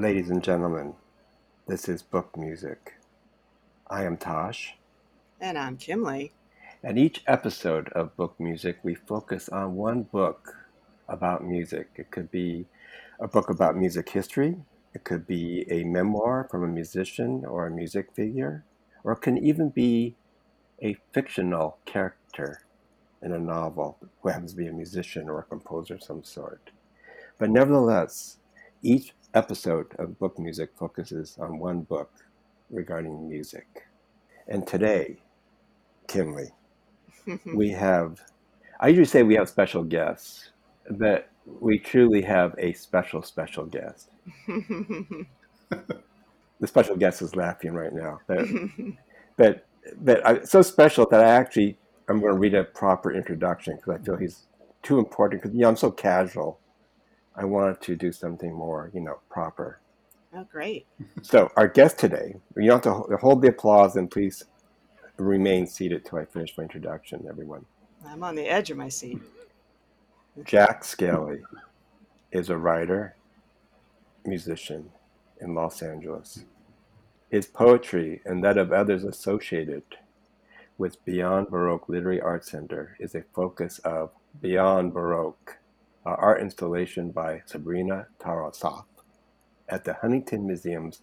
Ladies and gentlemen, this is Book Music. I am Tosh, And I'm Kimley. and each episode of Book Music, we focus on one book about music. It could be a book about music history, it could be a memoir from a musician or a music figure, or it can even be a fictional character in a novel who happens to be a musician or a composer of some sort. But nevertheless, each episode of Book Music focuses on one book regarding music. And today, Kimley, we have, I usually say we have special guests, but we truly have a special, special guest. The special guest is laughing right now. But, but, but I, so special that I actually, I'm going to read a proper introduction because I feel he's too important because, you know, I'm so casual. I wanted to do something more, you know, proper. oh, great. So our guest today, you don't have to hold the applause and please remain seated till I finish my introduction, everyone. I'm on the edge of my seat. Jack Skelley is a writer, musician in Los Angeles. His poetry and that of others associated with Beyond Baroque Literary Arts Center is a focus of Beyond Baroque, art installation by Sabrina Tarasoff at the Huntington Museum's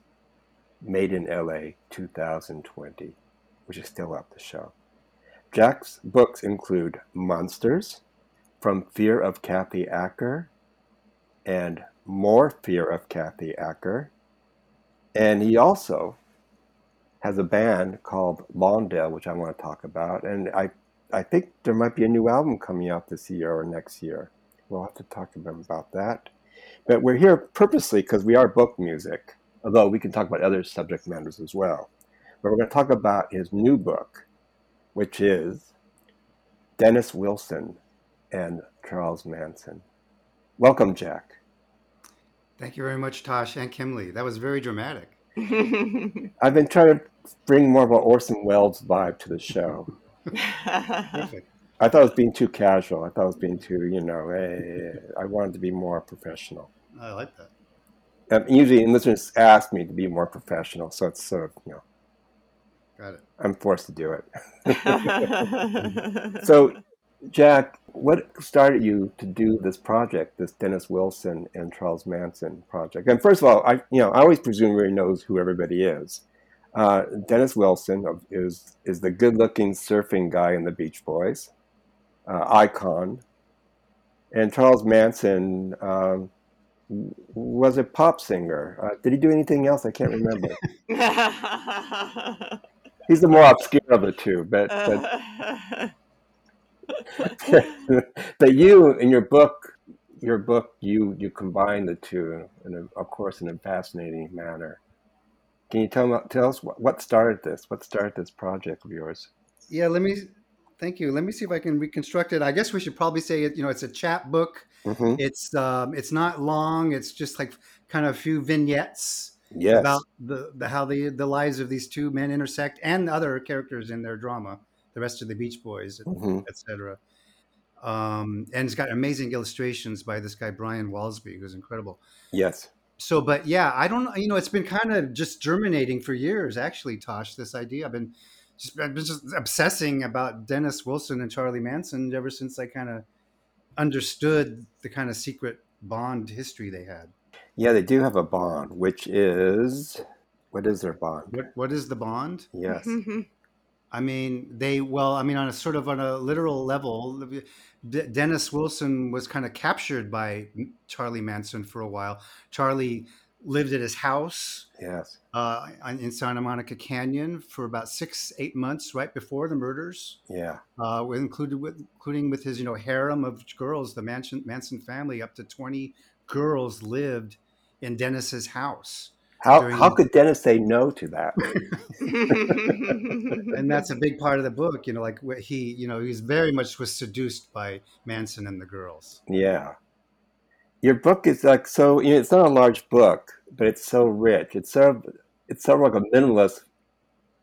Made in LA 2020, which is still up to show. Jack's books include Monsters, From Fear of Kathy Acker, and More Fear of Kathy Acker. And he also has a band called Lawndale, which I want to talk about. And I, I think there might be a new album coming out this year or next year. We'll have to talk to them about that. But we're here purposely because we are book music, although we can talk about other subject matters as well. But we're going to talk about his new book, which is Dennis Wilson and Charles Manson. Welcome, Jack. Thank you very much, Tosh and Kimley. That was very dramatic. I've been trying to bring more of an Orson Welles vibe to the show. Perfect. I thought it was being too casual. I thought it was being too, you know, eh, I wanted to be more professional. I like that. And usually, listeners ask me to be more professional, so it's sort of, you know, Got it. I'm forced to do it. So, Jack, what started you to do this project, this Dennis Wilson and Charles Manson project? And first of all, I, you know, I always presume everybody knows who everybody is. Uh, Dennis Wilson is is the good-looking surfing guy in the Beach Boys, icon, and Charles Manson um, was a pop singer. Uh, did he do anything else? I can't remember. He's the more obscure of the two, but, but but you in your book your book you you combine the two in a, of course in a fascinating manner can you tell, tell us what, what started this what started this project of yours Yeah, let me thank you. Let me see if I can reconstruct it. I guess we should probably say it, you know, it's a chat book. hmm It's um it's not long. It's just like kind of a few vignettes yes about the, the how the the lives of these two men intersect and other characters in their drama, the rest of the Beach Boys, hmm etc. Um, and it's got amazing illustrations by this guy Brian Walsby, who's incredible. yes so but yeah i don't you know it's been kind of just germinating for years actually tosh this idea i've been just, I've been just obsessing about dennis wilson and charlie manson ever since i kind of understood the kind of secret bond history they had. Yeah they do have a bond which is what is their bond? What what is the bond? Yes. Mm-hmm. I mean they well i mean on a sort of on a literal level D- dennis wilson was kind of captured by charlie manson for a while. Charlie lived at his house yes uh, in Santa Monica Canyon for about six, eight months right before the murders, yeah uh, included with including with his you know harem of girls. The Manson Manson family, up to twenty girls, lived in Dennis's house, how, During- how could dennis say no to that and that's a big part of the book. You know, like he, you know, he's very much was seduced by Manson and the girls. Yeah. Your book is like so, you know, it's not a large book, but it's so rich. It's sort of, it's sort of like a minimalist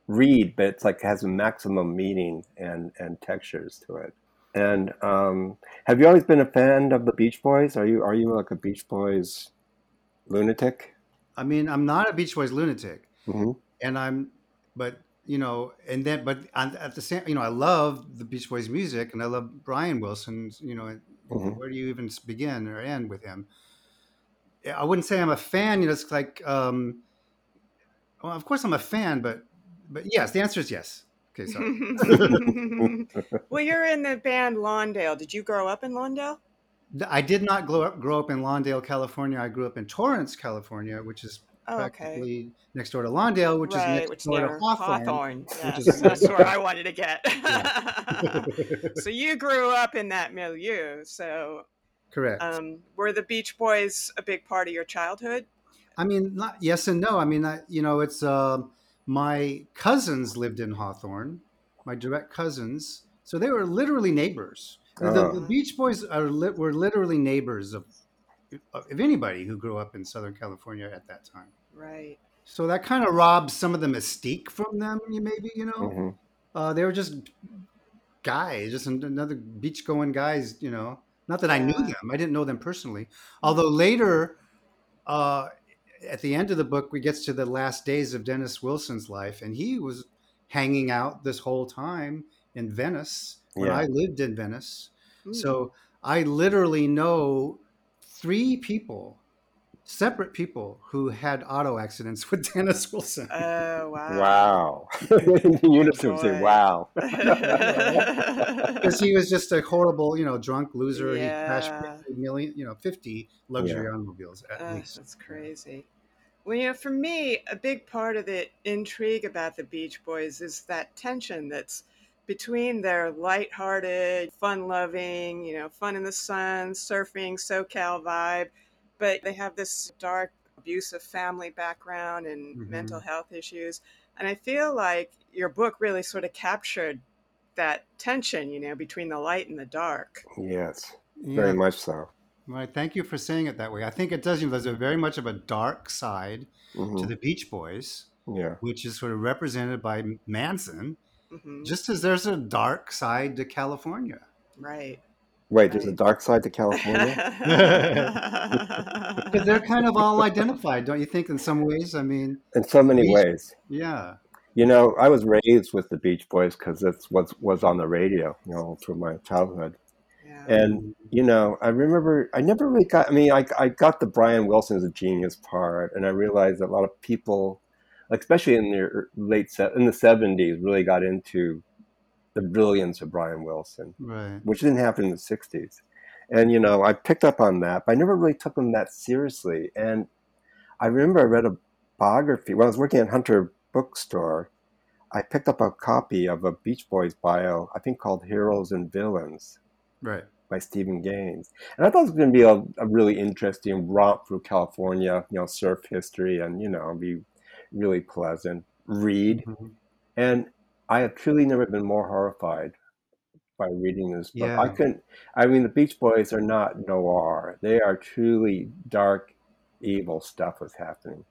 read, but it's like has a maximum meaning and, and textures to it. And um, have you always been a fan of the Beach Boys? Are you are you like a Beach Boys lunatic? I mean, I'm not a Beach Boys lunatic, hmm and I'm, but you know, and then, but at the same, you know, I love the Beach Boys music, and I love Brian Wilson's. You know, Mhm. where do you even begin or end with him? I wouldn't say I'm a fan. You know, it's like, um, well, of course I'm a fan, but, but yes, the answer is yes. Okay, sorry. well, you're in the band Lawndale. Did you grow up in Lawndale? I did not grow up, grow up in Lawndale, California. I grew up in Torrance, California, which is Oh, okay. next door to Lawndale, which right, is next which door near to Hawthorne. Hawthorne. Yes, is- that's where I wanted to get. so you grew up in that milieu. So Correct. um, were the Beach Boys a big part of your childhood? I mean, not yes and no. I mean, I, you know, it's um my cousins lived in Hawthorne, my direct cousins, so they were literally neighbors. The, Oh. the Beach Boys are li- were literally neighbors of of anybody who grew up in Southern California at that time. Right. So that kind of robs some of the mystique from them. Maybe you know. hmm Uh, they were just guys, just another beach going guys, you know. Not that I knew them, I didn't know them personally. Although later, uh, at the end of the book, we gets to the last days of Dennis Wilson's life, and he was hanging out this whole time in Venice when Yeah. I lived in Venice. Mm. So I literally know three people, separate people, who had auto accidents with Dennis Wilson. Oh wow. Wow. In unison, say wow. because he was just a horrible, you know, drunk loser. Yeah. He crashed Yeah. 50 million, you know, 50 luxury automobiles at Ugh, least. that's crazy. Well, you know, for me, a big part of the intrigue about the Beach Boys is that tension that's between their lighthearted, fun-loving, you know, fun in the sun, surfing, SoCal vibe, but they have this dark, abusive family background and Mhm. mental health issues. And I feel like your book really sort of captured that tension, you know, between the light and the dark. Yes, Yeah. very much so. Right. Thank you for saying it that way. I think it does. You know, there's a very much of a dark side hmm to the Beach Boys, Yeah. which is sort of represented by Manson, hmm just as there's a dark side to California. Right. Right, there's a dark side to California? But they're kind of all identified, don't you think, in some ways? I mean, In so many Beach- ways. yeah. You know, I was raised with the Beach Boys because that's what was on the radio, you know, through my childhood. yeah. And, you know, I remember, I never really got, I mean, I, I got the Brian Wilson as a genius part, and I realized that a lot of people, like, especially in the late, se- in the 70s, really got into the brilliance of Brian Wilson. Right. which didn't happen in the 60s. And, you know, I picked up on that, but I never really took them that seriously. And I remember I read a biography when I was working at Hunter Bookstore. I picked up a copy of a Beach Boys bio, I think called Heroes and Villains Right. by Steven Gaines. And I thought it was going to be a, a really interesting romp through California, you know, surf history and, you know, be really pleasant read. Mhm. And I have truly never been more horrified by reading this book. Yeah. I couldn't. I mean, the Beach Boys are not noir; they are truly dark, evil stuff was happening.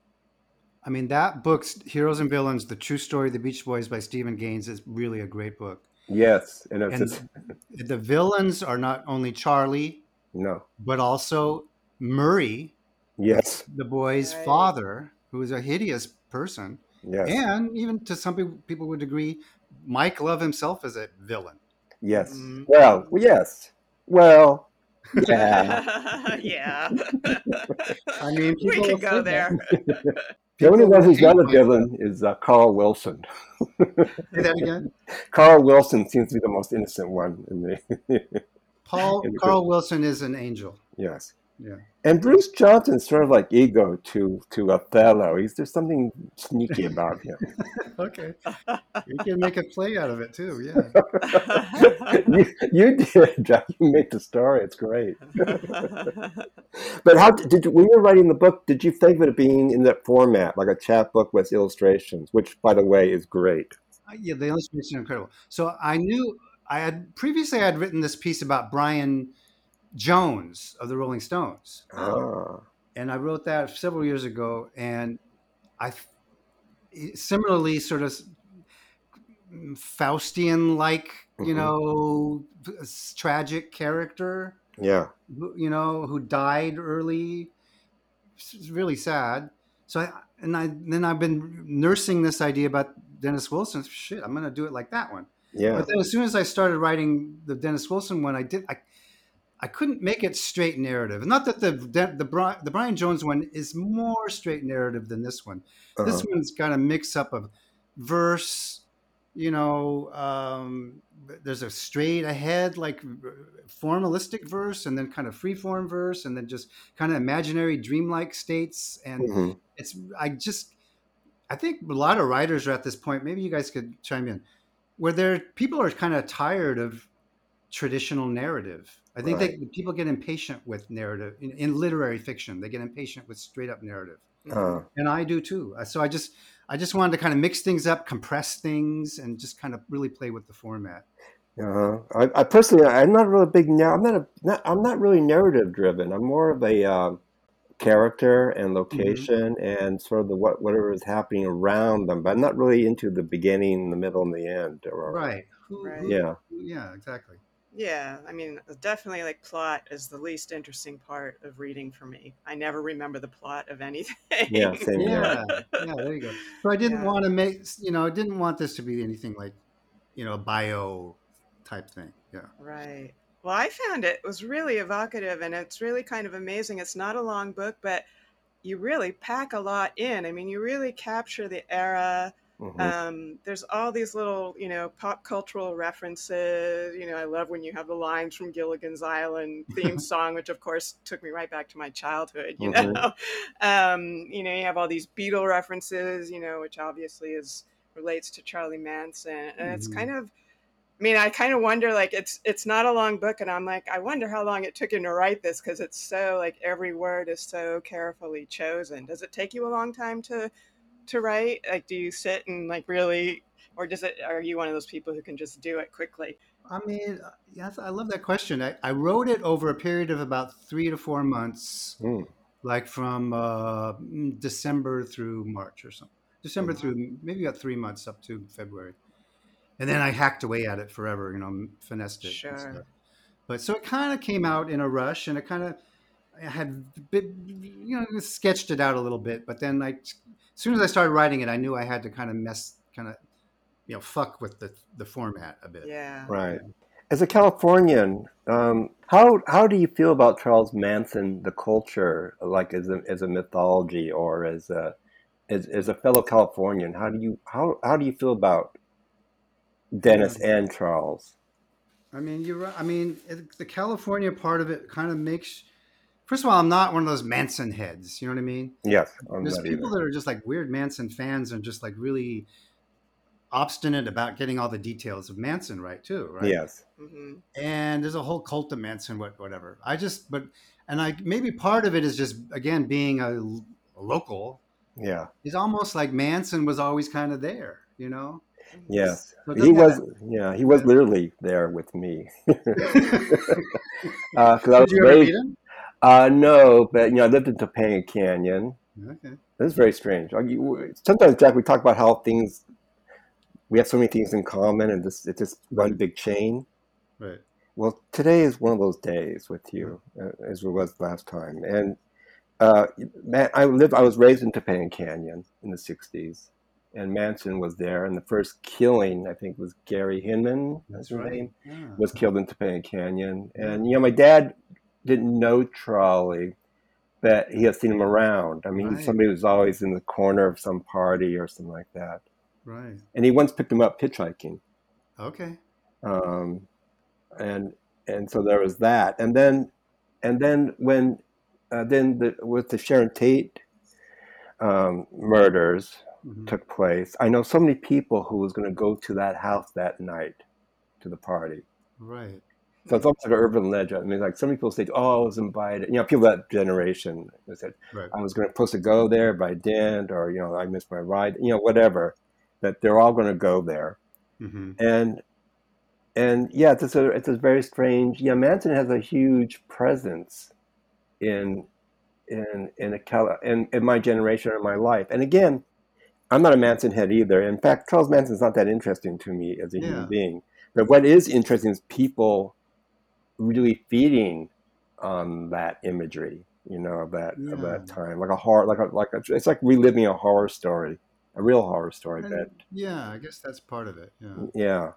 I mean, that book's Heroes and Villains, The True Story of the Beach Boys by Steven Gaines is really a great book. Yes, and And just, the villains are not only Charlie, no. but also Murray, Yes, the boy's Right. father, who is a hideous person. yes, And even to some people, people would agree, Mike Love himself is a villain. yes. Mhm. Well, yes. Well, yeah. yeah. I mean, we people could go there. the only one who's hate not a villain is uh, Carl Wilson. Say that again. Carl Wilson seems to be the most innocent one in the. Paul In the Carl Wilson is an angel. yes. Yeah. And Bruce Johnston's sort of like Iago to to Othello. He's there's something sneaky about him. Okay. You can make a play out of it too. Yeah. you, you did, Jack. You made the story. It's great. But how did you, when you were writing the book? Did you think of it being in that format, like a chapbook with illustrations, which, by the way, is great? Uh, Yeah, the illustrations are incredible. So I knew I had previously I had written this piece about Brian Jones of the Rolling Stones, Ah, and I wrote that several years ago. And I similarly sort of Faustian like, you Mhm. know, tragic character, yeah. you know, who died early. It's really sad. So I and I then I've been nursing this idea about Dennis Wilson. Shit, I'm gonna do it like that one. Yeah. But then as soon as I started writing the Dennis Wilson one, I did I I couldn't make it straight narrative. Not that the the the, the Brian Jones one is more straight narrative than this one. This Uh-huh. one's got a mix up of verse, you know, um, there's a straight ahead, like formalistic verse, and then kind of free form verse, and then just kind of imaginary, dreamlike states. And Mhm. it's, I just, I think a lot of writers are at this point, maybe you guys could chime in, where there people are kind of tired of traditional narrative. I think Right. they, people get impatient with narrative in, in literary fiction. They get impatient with straight up narrative Uh, and I do too. Uh, So I just I just wanted to kind of mix things up, compress things, and just kind of really play with the format. uh-huh. I, I personally, I'm not really big. Now, I'm not a. Not, I'm not really narrative driven. I'm more of a um, character and location and sort of the what whatever is happening around them. But I'm not really into the beginning, the middle, and the end. Or, Right. Who, Right. Yeah. yeah. Exactly. Yeah, I mean, uh, definitely like plot is the least interesting part of reading for me. I never remember the plot of anything. Yeah. Same. Yeah. yeah. There you go. So I didn't Yeah. want to make you know I didn't want this to be anything like you know a bio type thing. Yeah. Right. Well, I found it was really evocative and it's really kind of amazing. It's not a long book, but you really pack a lot in. I mean, you really capture the era. Mhm. Um, there's all these little, you know, pop cultural references. You know, I love when you have the lines from Gilligan's Island theme song, which of course took me right back to my childhood. You Mhm. know, um, you know, you have all these Beatle references. You know, which obviously is relates to Charlie Manson, and it's Mhm. kind of. I mean, I kind of wonder, like, it's it's not a long book, and I'm like, I wonder how long it took him to write this because it's so like every word is so carefully chosen. Does it take you a long time to to write? Like, do you sit and like really, or does it? Are you one of those people who can just do it quickly? I mean, uh, yes, I love that question. I, I wrote it over a period of about three to four months, Mm. like from uh, mm, December through March or something. December Mhm. through maybe about three months up to February, and then I hacked away at it forever. You know, finessed it. and Sure. stuff. But so it kind of came out in a rush, and it kind of I had bit, you know sketched it out a little bit. But then I, as soon as I started writing it, I knew I had to kind of mess, kind of, you know, fuck with the the format a bit. Yeah. Right. As a Californian, um, how how do you feel about Charles Manson, the culture, like as a as a mythology or as a as, as a fellow Californian? How do you how how do you feel about Dennis and Charles? I mean, you're right. I mean, it, the California part of it kind of makes. First of all, I'm not one of those Manson heads. You know what I mean? Yes, I'm There's people either. that are just like weird Manson fans and just like really obstinate about getting all the details of Manson right too, right? Yes. hmm And there's a whole cult of Manson, what whatever. I just, but and I maybe part of it is just again being a, a local. Yeah. It's almost like Manson was always kind of there, you know. Yes. So He was. have Yeah. He was Yeah. literally there with me. Because I Did was you ever meet raised. him? Uh, no, but you know, I lived in Topanga Canyon. Okay. This is very strange. Sometimes, Jack, we talk about how things we have so many things in common, and this it's just one Right. big chain. Right. Well, today is one of those days with you, uh, as it was last time. And uh, man, I lived, I was raised in Topanga Canyon in the '60s, and Manson was there. And the first killing, I think, was Gary Hinman. That's his name Yeah. was killed in Topanga Canyon. And you know, my dad didn't know Charlie, but he had seen him around. I mean, Right. somebody was always in the corner of some party or something like that. Right. And he once picked him up hitchhiking. Okay. Um, and and so there was that. And then and then when uh, then the, with the Sharon Tate um, murders Mhm. took place, I know so many people who was going to go to that house that night to the party. Right. So it's almost like an urban legend. I mean, like some people say, "Oh, I was invited." You know, people that generation they said, Right. "I was going to supposed to go there, but I didn't," or you know, "I missed my ride." You know, whatever. That they're all going to go there, hmm and and yeah, it's a it's a very strange. Yeah, Manson has a huge presence in in in a Cal- in, in my generation or my life. And again, I'm not a Manson head either. In fact, Charles Manson's not that interesting to me as a Yeah. human being. But what is interesting is people really feeding on that imagery. you know, of that of that time, like a horror, like a like a, it's like reliving a horror story, a real horror story. And- But yeah, I guess that's part of it. Yeah. yeah,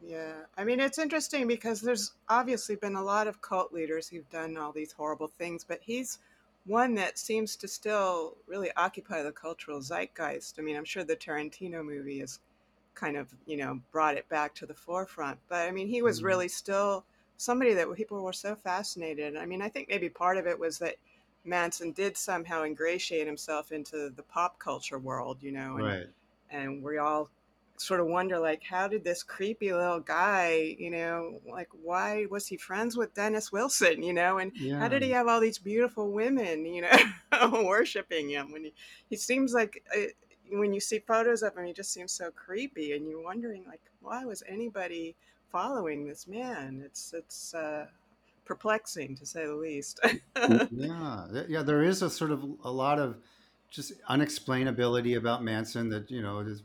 Yeah, I mean, it's interesting because there's obviously been a lot of cult leaders who've done all these horrible things, but he's one that seems to still really occupy the cultural zeitgeist. I mean, I'm sure the Tarantino movie has kind of, you know, brought it back to the forefront, but I mean, he was Mhm. really still somebody that people were so fascinated. I mean, I think maybe part of it was that Manson did somehow ingratiate himself into the pop culture world, you know, and Right. and we all sort of wonder like how did this creepy little guy you know like why was he friends with dennis wilson you know and Yeah. how did he have all these beautiful women you know worshiping him when he, he seems like uh, when you see photos of him he just seems so creepy and you're wondering like why was anybody following this man it's it's uh perplexing to say the least yeah, yeah. There is a sort of a lot of just unexplainability about Manson that you know, is,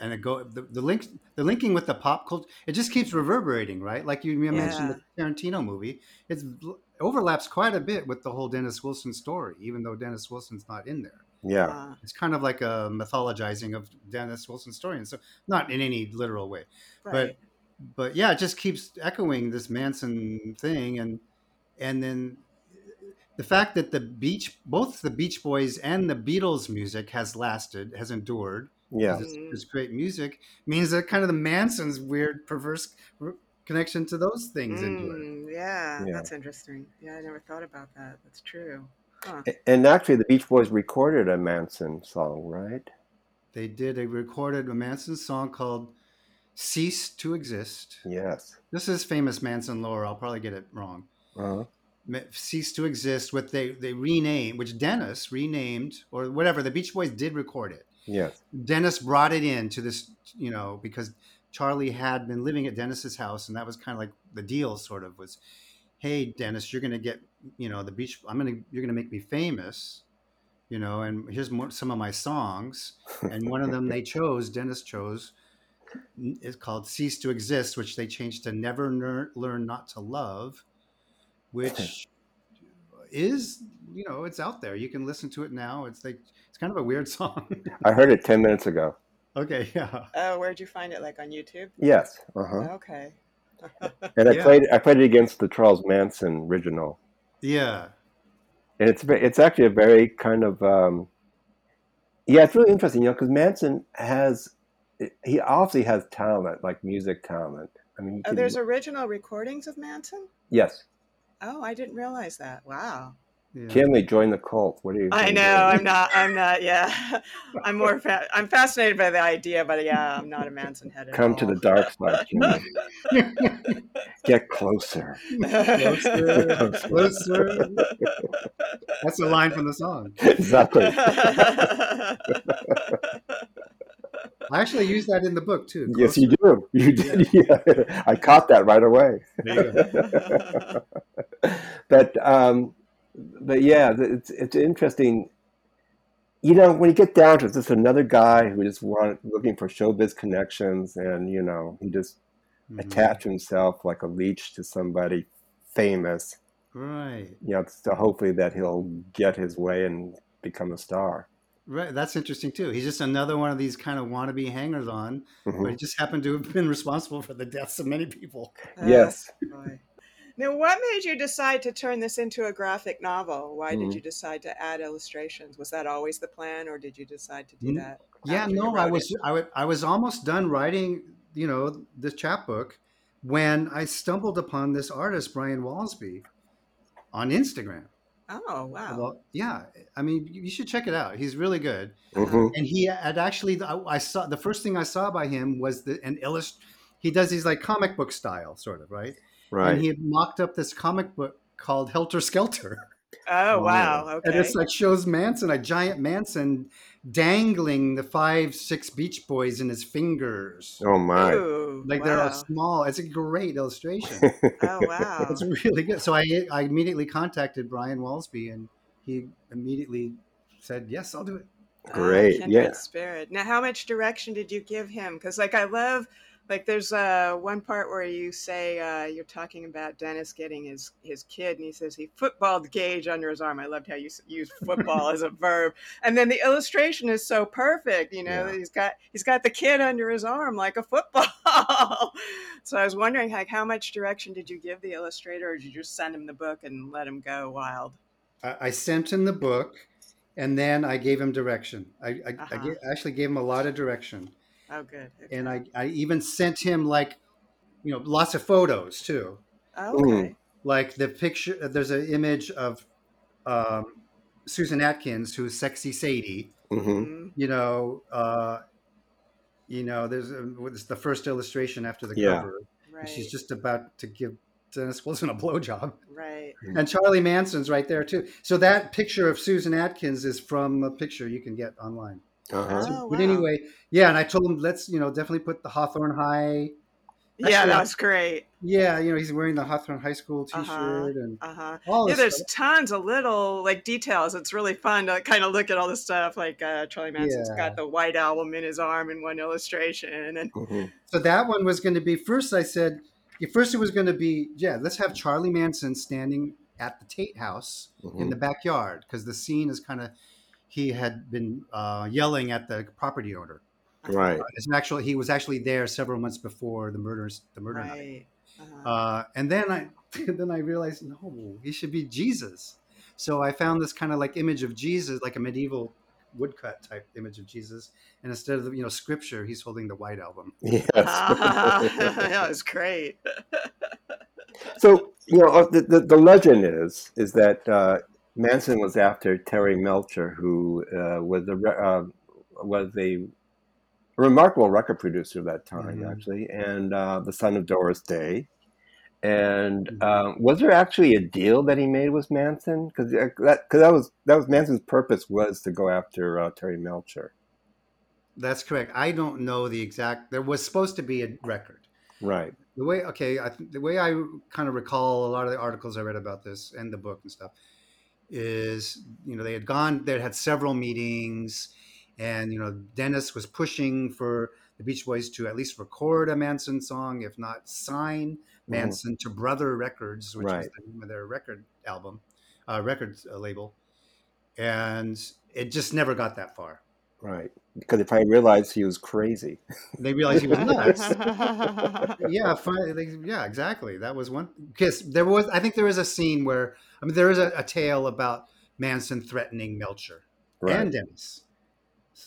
and it go the, the link the linking with the pop culture. It just keeps reverberating, right? Like you mentioned the Tarantino movie, it overlaps quite a bit with the whole Dennis Wilson story, even though Dennis Wilson's not in there. yeah, Uh, It's kind of like a mythologizing of Dennis Wilson's story, and so not in any literal way right but yeah, it just keeps echoing this Manson thing, and and then the fact that the Beach, both the Beach Boys and the Beatles music has lasted, has endured. yeah, It's, it's great music means that kind of the Manson's weird, perverse connection to those things endured. Mm, yeah, Yeah. that's interesting. Yeah, I never thought about that. That's true. Huh. And actually, the Beach Boys recorded a Manson song, right? They did. They recorded a Manson song called "Cease to Exist." Yes. This is famous Manson lore. I'll probably get it wrong. Uh-huh. cease to exist what they they renamed which dennis renamed or whatever the beach boys did record it Yes. dennis brought it in to this you know because charlie had been living at dennis's house and that was kind of like the deal sort of was hey dennis you're gonna get you know the beach i'm gonna you're gonna make me famous you know and here's more, some of my songs and one of them they chose dennis chose is called cease to exist which they changed to never Ner- learn not to love which is you know it's out there you can listen to it now it's like it's kind of a weird song I heard it 10 minutes ago. okay yeah Oh, where'd you find it? Like on YouTube? Yes. Uh-huh. Okay. And I Yeah. played I played it against the Charles Manson original. yeah And it's it's actually a very kind of um, yeah, it's really interesting, you know, because Manson has he obviously has talent, like music talent. I mean, oh, can, there's original recordings of Manson? yes. Oh, I didn't realize that. Wow. yeah Kimley join the cult. What are you? I know. do? I'm not. I'm not. Yeah. I'm more. Fa- I'm fascinated by the idea, but yeah, I'm not a Manson head. at Come to the dark side, Kimley. Get closer. closer closer that's a line from the song exactly. I actually use that in the book too Yes, you do. You did. Yeah. I caught that right away. There you go. but um, but yeah, it's it's interesting. You know, when you get down to it, just another guy who just wanted looking for showbiz connections, and you know, he just Mhm. attached himself like a leech to somebody famous. right You know, so hopefully that he'll get his way and become a star. Right that's interesting too he's just another one of these kind of wannabe hangers on Mhm. but he just happened to have been responsible for the deaths of many people Yes. Oh. Now, what made you decide to turn this into a graphic novel? Why did Mhm. you decide to add illustrations? Was that always the plan, or did you decide to do Mm, that? Yeah, after you no, I was it? I, w- I was almost done writing, you know, this chapbook when I stumbled upon this artist Brian Walsby on Instagram. Oh, wow. Well, yeah, I mean, you should check it out. He's really good. Mhm. And he had actually I, I saw the first thing I saw by him was the an illust he does these like comic book style sort of, right? Right. And he had mocked up this comic book called Helter Skelter. Oh, Oh. wow. Okay. And it's like shows Manson, a giant Manson, dangling the five, six Beach Boys in his fingers. oh my. Ooh, Like wow. they're all small. It's a great illustration. Oh, wow. it's really good. So I, I immediately contacted Brian Walsby, and he immediately said, "Yes, I'll do it." Great. Oh, kindred Yeah. spirit. Now, how much direction did you give him? Because, like, I love Like there's uh, one part where you say uh, you're talking about Dennis getting his his kid, and he says he footballed Gage under his arm. I loved how you used football as a verb, and then the illustration is so perfect. You know, Yeah. that he's got he's got the kid under his arm like a football. so I was wondering, like, how much direction did you give the illustrator, or did you just send him the book and let him go wild? I, I sent him the book, and then I gave him direction. I, I, I Uh-huh. ga- actually gave him a lot of direction, Oh, good. and. I, I even sent him like, you know, lots of photos too. Oh, okay. Like the picture, there's an image of um, Susan Atkins, who's sexy Sadie. hmm Mm, You know, uh, you know, there's a, it's the first illustration after the Yeah. cover. right. She's just about to give Dennis Wilson a blowjob. right. And Charlie Manson's right there too. So that picture of Susan Atkins is from a picture you can get online. Uh-huh. Oh, but wow. anyway, yeah, and I told him let's you know definitely put the Hawthorne High. Yeah, Actually, I- that's great. Yeah, you know he's wearing the Hawthorne High School T-shirt Uh-huh. and Uh huh. all Yeah, there's stuff. tons of little like details. It's really fun to kind of look at all the stuff. Like uh, Charlie Manson's Yeah. got the White Album in his arm in one illustration, and hmm So that one was going to be first. I said first it was going to be yeah. Let's have Charlie Manson standing at the Tate House hmm in the backyard because the scene is kind of he had been uh, yelling at the property owner. Right. It's actually he was actually there several months before the murders the murder night. Uh-huh. Uh, and then I then I realized no, he should be Jesus. So I found this kind of like image of Jesus, like a medieval woodcut type image of Jesus, and instead of the, you know scripture, he's holding the white album. Yes. that was great. so you know uh, the, the the legend is is that uh, Manson was after Terry Melcher, who uh, was a uh, was a remarkable record producer of that time, Mhm. actually, and uh, the son of Doris Day. And Mhm. um, was there actually a deal that he made with Manson? Because that, 'cause that was that was Manson's purpose was to go after uh, Terry Melcher, That's correct. I don't know the exact. There was supposed to be a record. right? The way okay, I, the way I kind of recall a lot of the articles I read about this and the book and stuff is you know they had gone they had several meetings and you know Dennis was pushing for the Beach Boys to at least record a Manson song, if not sign Manson to Brother Records, which Right. is the name of their record album, uh, record uh, label, and it just never got that far. Right. Because if I realized he was crazy, They realized he was nuts. yeah, finally, yeah, exactly. That was one because there was. I think there is a scene where I mean there is a, a tale about Manson threatening Melcher right? and Dennis.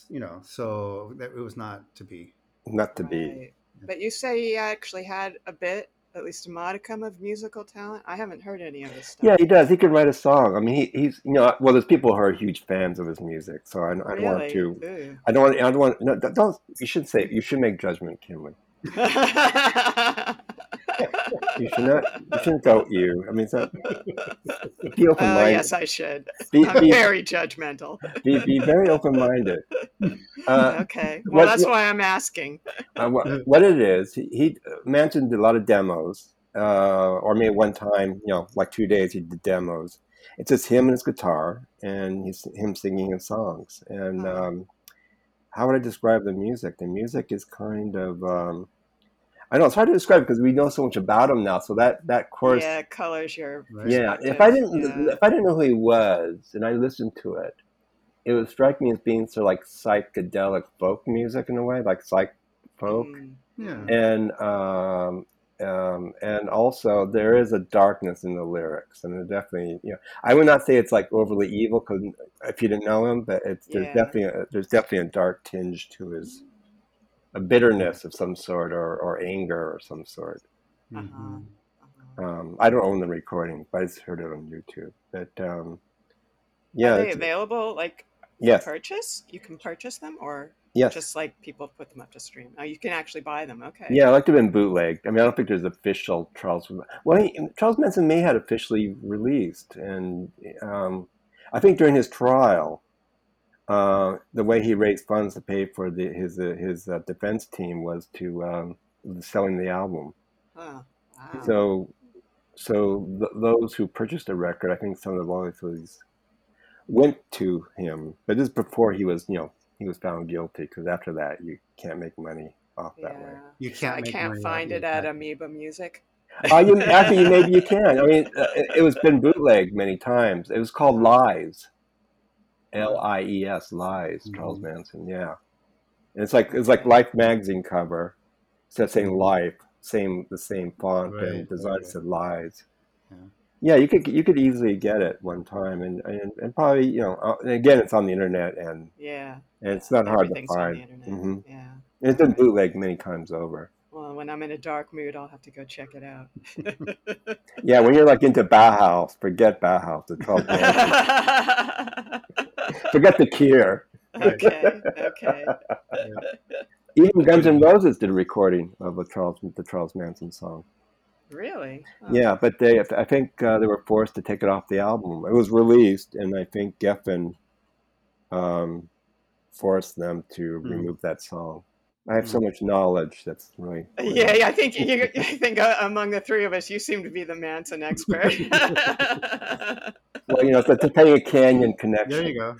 You know, so that it was not to be. Not to be. Right. But you say he actually had a bit, at least a modicum of musical talent. I haven't heard any of his stuff. Yeah, he does. He could write a song. I mean, he, he's you know, well, there's people who are huge fans of his music, so I, I don't want to. Ooh. I don't want. I don't want. No, don't- don't. You should say. You should make judgment, Kimberly. You should not. You shouldn't doubt you. I mean, it's not, be open oh yes, I should. be, I'm be, very judgmental. be, be very open minded. Uh, okay, what- well that's what- why I'm asking. uh, what, what it is, he, he did a lot of demos, uh, or maybe one time, you know, like two days, he did demos. It's just him and his guitar, and he's him singing his songs. And Huh. um, how would I describe the music? The music is kind of, um, I know it's hard to describe because we know so much about him now. So that that chorus, yeah, colors your. Right. yeah. If. I didn't, Yeah. if I didn't know who he was, and I listened to it, it would strike me as being sort of like psychedelic folk music in a way, like psych folk Mm. Yeah. and um, um, and also there is a darkness in the lyrics, and it definitely, you know, I would not say it's like overly evil because if you didn't know him, but it's there's Yeah. definitely a, there's definitely a dark tinge to his a bitterness of some sort or, or anger or some sort. Uh-huh. Mhm. Uh-huh. Um, I don't own the recording, but I just heard it on YouTube. But um, yeah, Are they available like yes, purchase? You can purchase them, or yes, just like people put them up to stream. Oh, you can actually buy them. Okay. Yeah, I like to have been bootlegged. I mean, I don't think there's official Charles. Well, he, Charles Manson may have officially released, and um, I think during his trial, uh, the way he raised funds to pay for the, his uh, his uh, defense team was to um, selling the album. Huh. Wow. So, so th- those who purchased the record, I think some of the royalties went to him, but this is before he was, you know, he was found guilty. Because after that, you can't make money off that way. You can't. I make can't money find it at that. Amoeba Music. Uh, you, actually, maybe you can. I mean, uh, it, it was been bootlegged many times. It was called Lies, L I E S, Lies. Charles Mhm. Manson. Yeah, and it's like it's like Life magazine cover. Instead of saying Life, same the same font Right, and design right. said Lies. Yeah. Yeah, you could you could easily get it one time, and and, and probably you know, uh, and again, it's on the internet, and, Yeah. and it's not hard to Everything's on find. the internet. hmm Yeah. And it's been bootlegged many times over. When I'm in a dark mood, I'll have to go check it out. Yeah, when you're like into Bauhaus, forget Bauhaus. The Charles Manson. forget the Cure. okay. Okay. Even Guns N' Roses did a recording of a Charles the Charles Manson song. Really? Oh. Yeah, but they I think uh, they were forced to take it off the album. It was released, and I think Geffen um, forced them to Hmm. remove that song. I have so much knowledge that's really Yeah, yeah, I think you, I think uh, among the three of us, you seem to be the Manson expert. well, you know, it's the Topanga Canyon connection. There you go.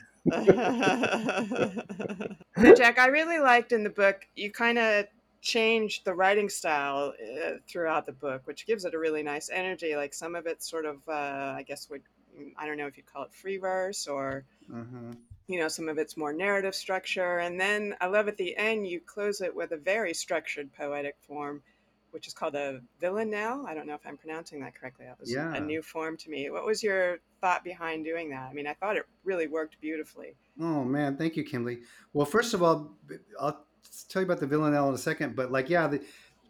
Jack, I really liked in the book you kind of changed the writing style uh, throughout the book, which gives it a really nice energy. Like some of it, sort of, uh, I guess, would I don't know if you'd call it free verse or Uh-huh. You know some of it's more narrative structure, and then I love at the end you close it with a very structured poetic form. Which is called a villanelle. I don't know if I'm pronouncing that correctly. That was Yeah. a new form to me. What was your thought behind doing that? I mean, I thought it really worked beautifully. Oh man, thank you, Kimberly. Well, first of all, I'll tell you about the villanelle in a second, but like, yeah, the,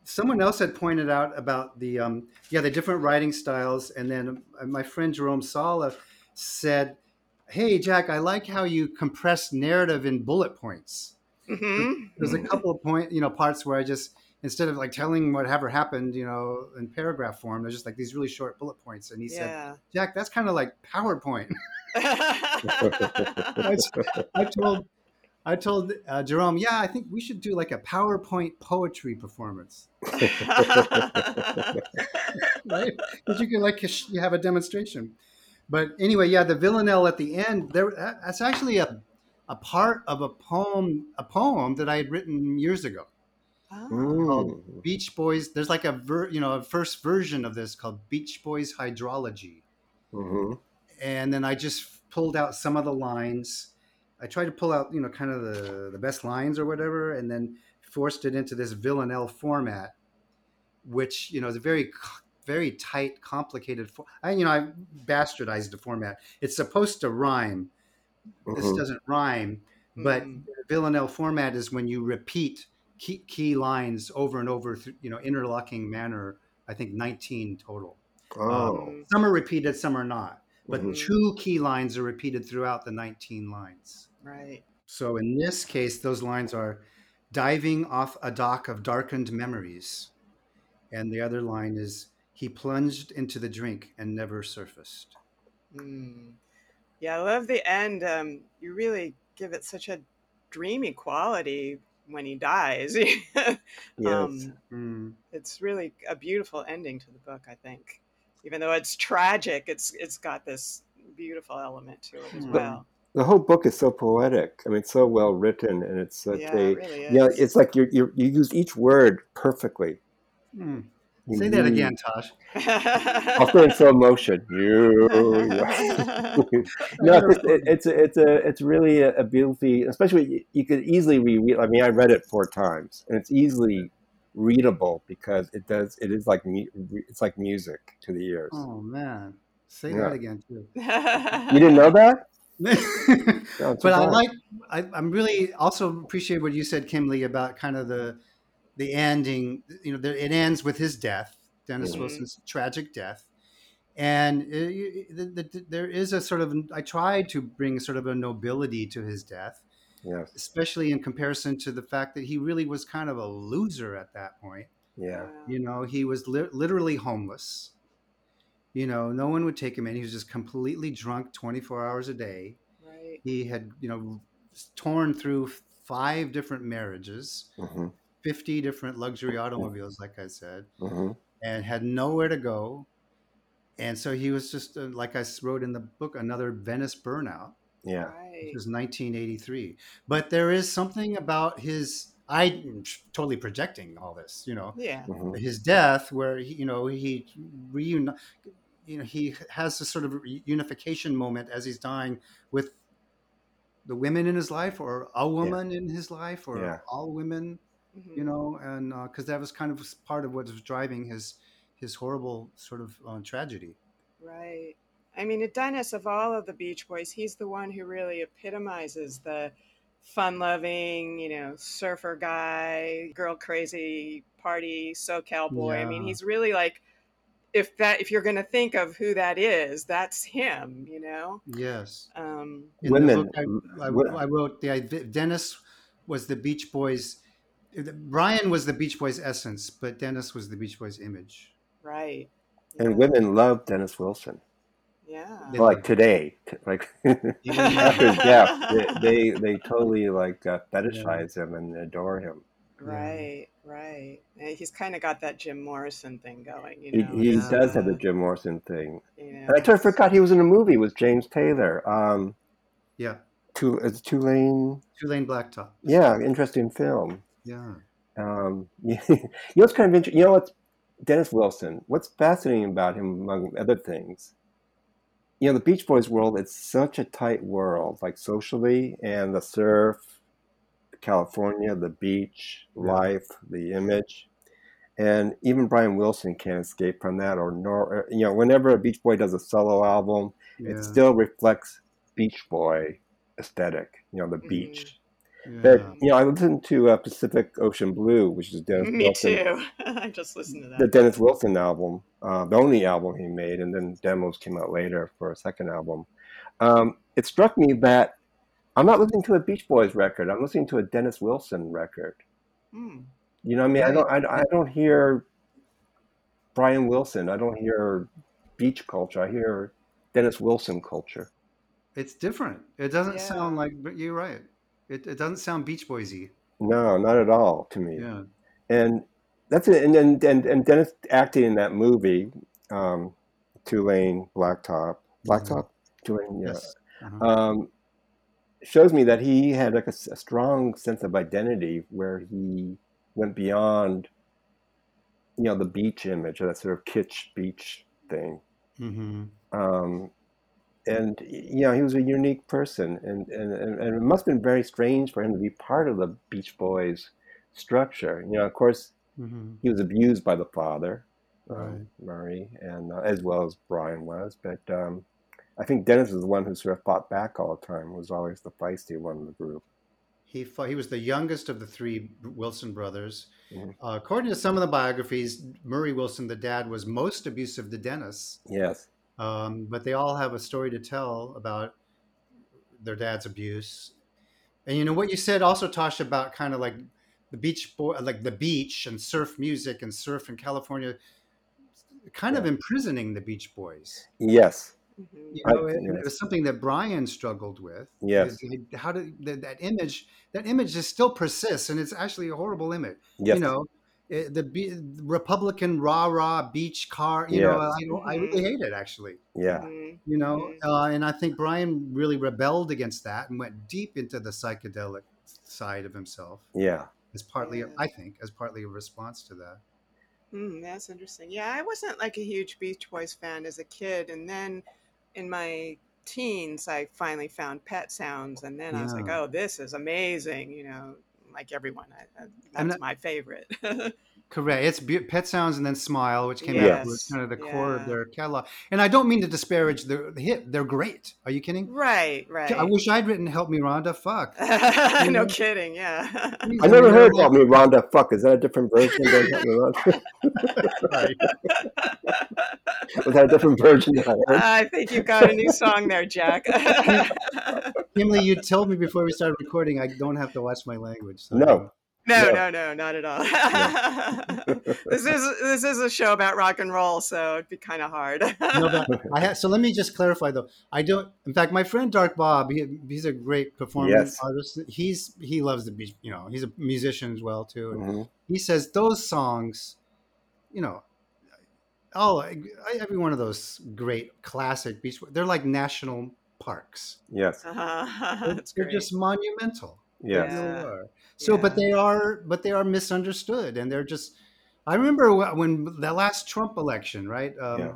someone else had pointed out about the um, yeah the different writing styles, and then uh, my friend Jerome Sala said, "Hey, Jack, I like how you compress narrative in bullet points." hmm There's a couple of point, you know, parts where I just instead of like telling whatever happened, you know, in paragraph form, there's just like these really short bullet points, and he said, "Jack, that's kind of like PowerPoint." I, I told I told uh, Jerome, yeah, I think we should do like a PowerPoint poetry performance, right? Because you can like you have a demonstration. But anyway, yeah, the villanelle at the end there that's actually a a part of a poem a poem that I had written years ago. Oh. Beach Boys. There's like a ver, you know a first version of this called Beach Boys Hydrology. hmm and then I just pulled out some of the lines. I tried to pull out, you know, kind of the, the best lines or whatever, and then forced it into this villanelle format, which you know is a very, very tight, complicated. For- I, you know, I bastardized the format. It's supposed to rhyme. This Mhm. doesn't rhyme, but Mm. the villanelle format is when you repeat key, key lines over and over, through, you know, interlocking manner. I think 19 total. Oh. Mm. Some are repeated, some are not but Mhm. two key lines are repeated throughout the 19 lines. Right. So in this case, those lines are diving off a dock of darkened memories. And the other line is he plunged into the drink and never surfaced. Mm. Yeah, I love the end. Um, you really give it such a dreamy quality when he dies. Yes. um, Mm. it's really a beautiful ending to the book, I think. Even though it's tragic, it's it's got this beautiful element to it as Hmm. well. the whole book is so poetic. I mean, it's so well written, and it's such Yeah, a it really is. yeah. It's like you you you use each word perfectly. Mm. You Say that again, Tosh. I'll say it in slow motion. You. no, it's, it's a- it's a it's really a, a beautifully, especially you, you could easily reread. I mean, I read it four times, and it's easily readable because it does. It is like it's like music to the ears. Oh, man. Say Yeah. that again, too. You didn't know that? No, but I like I, I'm really also appreciate what you said, Kimley, about kind of the the ending. You know, there, it ends with his death, Dennis Mhm. Wilson's tragic death, and it, the, the, there is a sort of I tried to bring sort of a nobility to his death, Yes. especially in comparison to the fact that he really was kind of a loser at that point. Yeah. You know, he was li- literally homeless. You know, no one would take him in. He was just completely drunk 24 hours a day right. he had you know torn through five different marriages hmm 50 different luxury automobiles like i said hmm and had nowhere to go and so he was just uh, like i wrote in the book another venice burnout Yeah. Right. which was 1983 but there is something about his I'm totally projecting all this, you know. Yeah. Mhm. His death, where he, you know he reuni- you know he has this sort of unification moment as he's dying with the women in his life, or a woman in his life, or Yeah. all women, Mhm. you know, and because that was kind of part of what was driving his his horrible sort of uh, tragedy. Right. I mean, Dennis, of all of the Beach Boys, he's the one who really epitomizes the fun loving, you know, surfer guy, girl crazy party, SoCal boy. I mean, he's really like, if that, if you're going to think of who that is, that's him, you know? Yes. Um, In Women- the I, I, wo- I wrote the Dennis was the Beach Boys. Brian was the Beach Boys essence, but Dennis was the Beach Boys image. right. And women love Dennis Wilson. Yeah. Yeah. Like today, like after his death, they, they they totally like uh, fetishize him and adore him. Right, right. And He's kind of got that Jim Morrison thing going, you He, know. he it's, does have the Jim Morrison thing. you know, And I totally forgot he was in a movie with James Taylor. Um, Yeah. Two, is it Two-Lane? Two-Lane Blacktop. Yeah, interesting film. Yeah. Um, you know, what's kind of interesting. You know what's Dennis Wilson? What's fascinating about him, among other things, you know, the Beach Boys world. It's such a tight world, like socially, and the surf, California, the beach Yeah. life, the image, and even Brian Wilson can't escape from that. Or nor, you know, whenever a Beach Boy does a solo album, Yeah. it still reflects Beach Boy aesthetic. You know, the Mhm. beach. Yeah. But you know, I listened to uh, Pacific Ocean Blue, which is Dennis Me Wilson, too. I just listened to that. the. Dennis Wilson album, uh, the only album he made, and then demos came out later for a second album. Um, it struck me that I'm not listening to a Beach Boys record; I'm listening to a Dennis Wilson record. Hmm. You know, what I mean, I don't, I, I don't hear Brian Wilson. I don't hear beach culture. I hear Dennis Wilson culture. It's different. It doesn't Yeah. sound like, but you're right. It, it doesn't sound Beach Boysy. No, not at all to me. Yeah. and that's it. And and and, and Dennis acting in that movie, um, Two-Lane Blacktop, Blacktop, Two-Lane, yeah, Yes. Uh-huh. um, shows me that he had like a, a strong sense of identity where he went beyond, you know, the beach image or that sort of kitsch beach thing. hmm Um, and you know, he was a unique person, and, and, and, it must have been very strange for him to be part of the Beach Boys structure. You know, of course, hmm he was abused by the father, um, Murray, and uh, as well as Brian was. But um, I think Dennis was the one who sort of fought back all the time. Was always the feisty one in the group. He fought, he was the youngest of the three Wilson brothers. Mhm. Uh, according to some of the biographies, Murray Wilson, the dad, was most abusive to Dennis. Yes, Um, but they all have a story to tell about their dad's abuse. And you know what you said also, Tosh, about kind of like the beach boy, like the beach and surf music and surf in California, kind of imprisoning the Beach Boys. yes, Mhm. You know, I- it, yes. it was something that Brian struggled with. Yes. How did that, that image? That image just still persists, and it's actually a horrible image. yes, You know, it, the be- Republican rah rah beach car. You know, I, don't- I really hate it actually. yeah, Mhm. You know, Mhm. uh, and I think Brian really rebelled against that and went deep into the psychedelic side of himself yeah, as partly, Yeah. I think, as partly a response to that. Hmm, that's interesting. Yeah, I wasn't like a huge Beach Boys fan as a kid, and then in my teens, I finally found Pet Sounds, and then I was like, "Oh, this is amazing!" You know, like everyone, I, I, that's that- my favorite. Correct. It's be- Pet Sounds and then Smile, which came Yes. out was kind of the core of their catalog. And I don't mean to disparage the the hit; they're great. Are you kidding? right, right. I wish I'd written "Help Me, Rhonda." Fuck. no know? kidding. Yeah. I never heard "Help Me, Rhonda." Fuck, is that a different version? than Help Me, Rhonda? Right. Was that a different version? That I? Uh, I think you've got a new song there, Jack. Emily, you told me before we started recording I don't have to watch my language. So No. No, No. no, no, not at all. this is this is a show about rock and roll, so it'd be kind of hard. No, but I have, so let me just clarify though. I don't. In fact, my friend Dark Bob, he, he's a great performing Yes. artist. He's he loves the beach. You know, he's a musician as well too. And Mhm. he says those songs, you know, all every one of those great classic beach. They're like national parks. Yes, uh, They're, that's they're great. just monumental. Yes. They really Yeah. So, but they are, but they are misunderstood, and they're just. I remember when the last Trump election, right? Um, Yeah.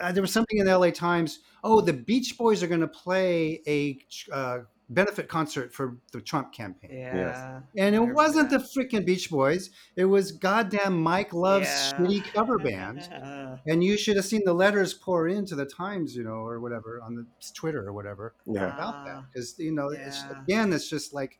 uh, there was something in the LA Times. Oh, the Beach Boys are going to play a uh, benefit concert for the Trump campaign, Yeah. and it wasn't that. the freaking Beach Boys. It was goddamn Mike Love's Yeah. shitty cover band. And you should have seen the letters pour into the Times, you know, or whatever on the Twitter or whatever Yeah. about that Ah, because you know it's, again it's just like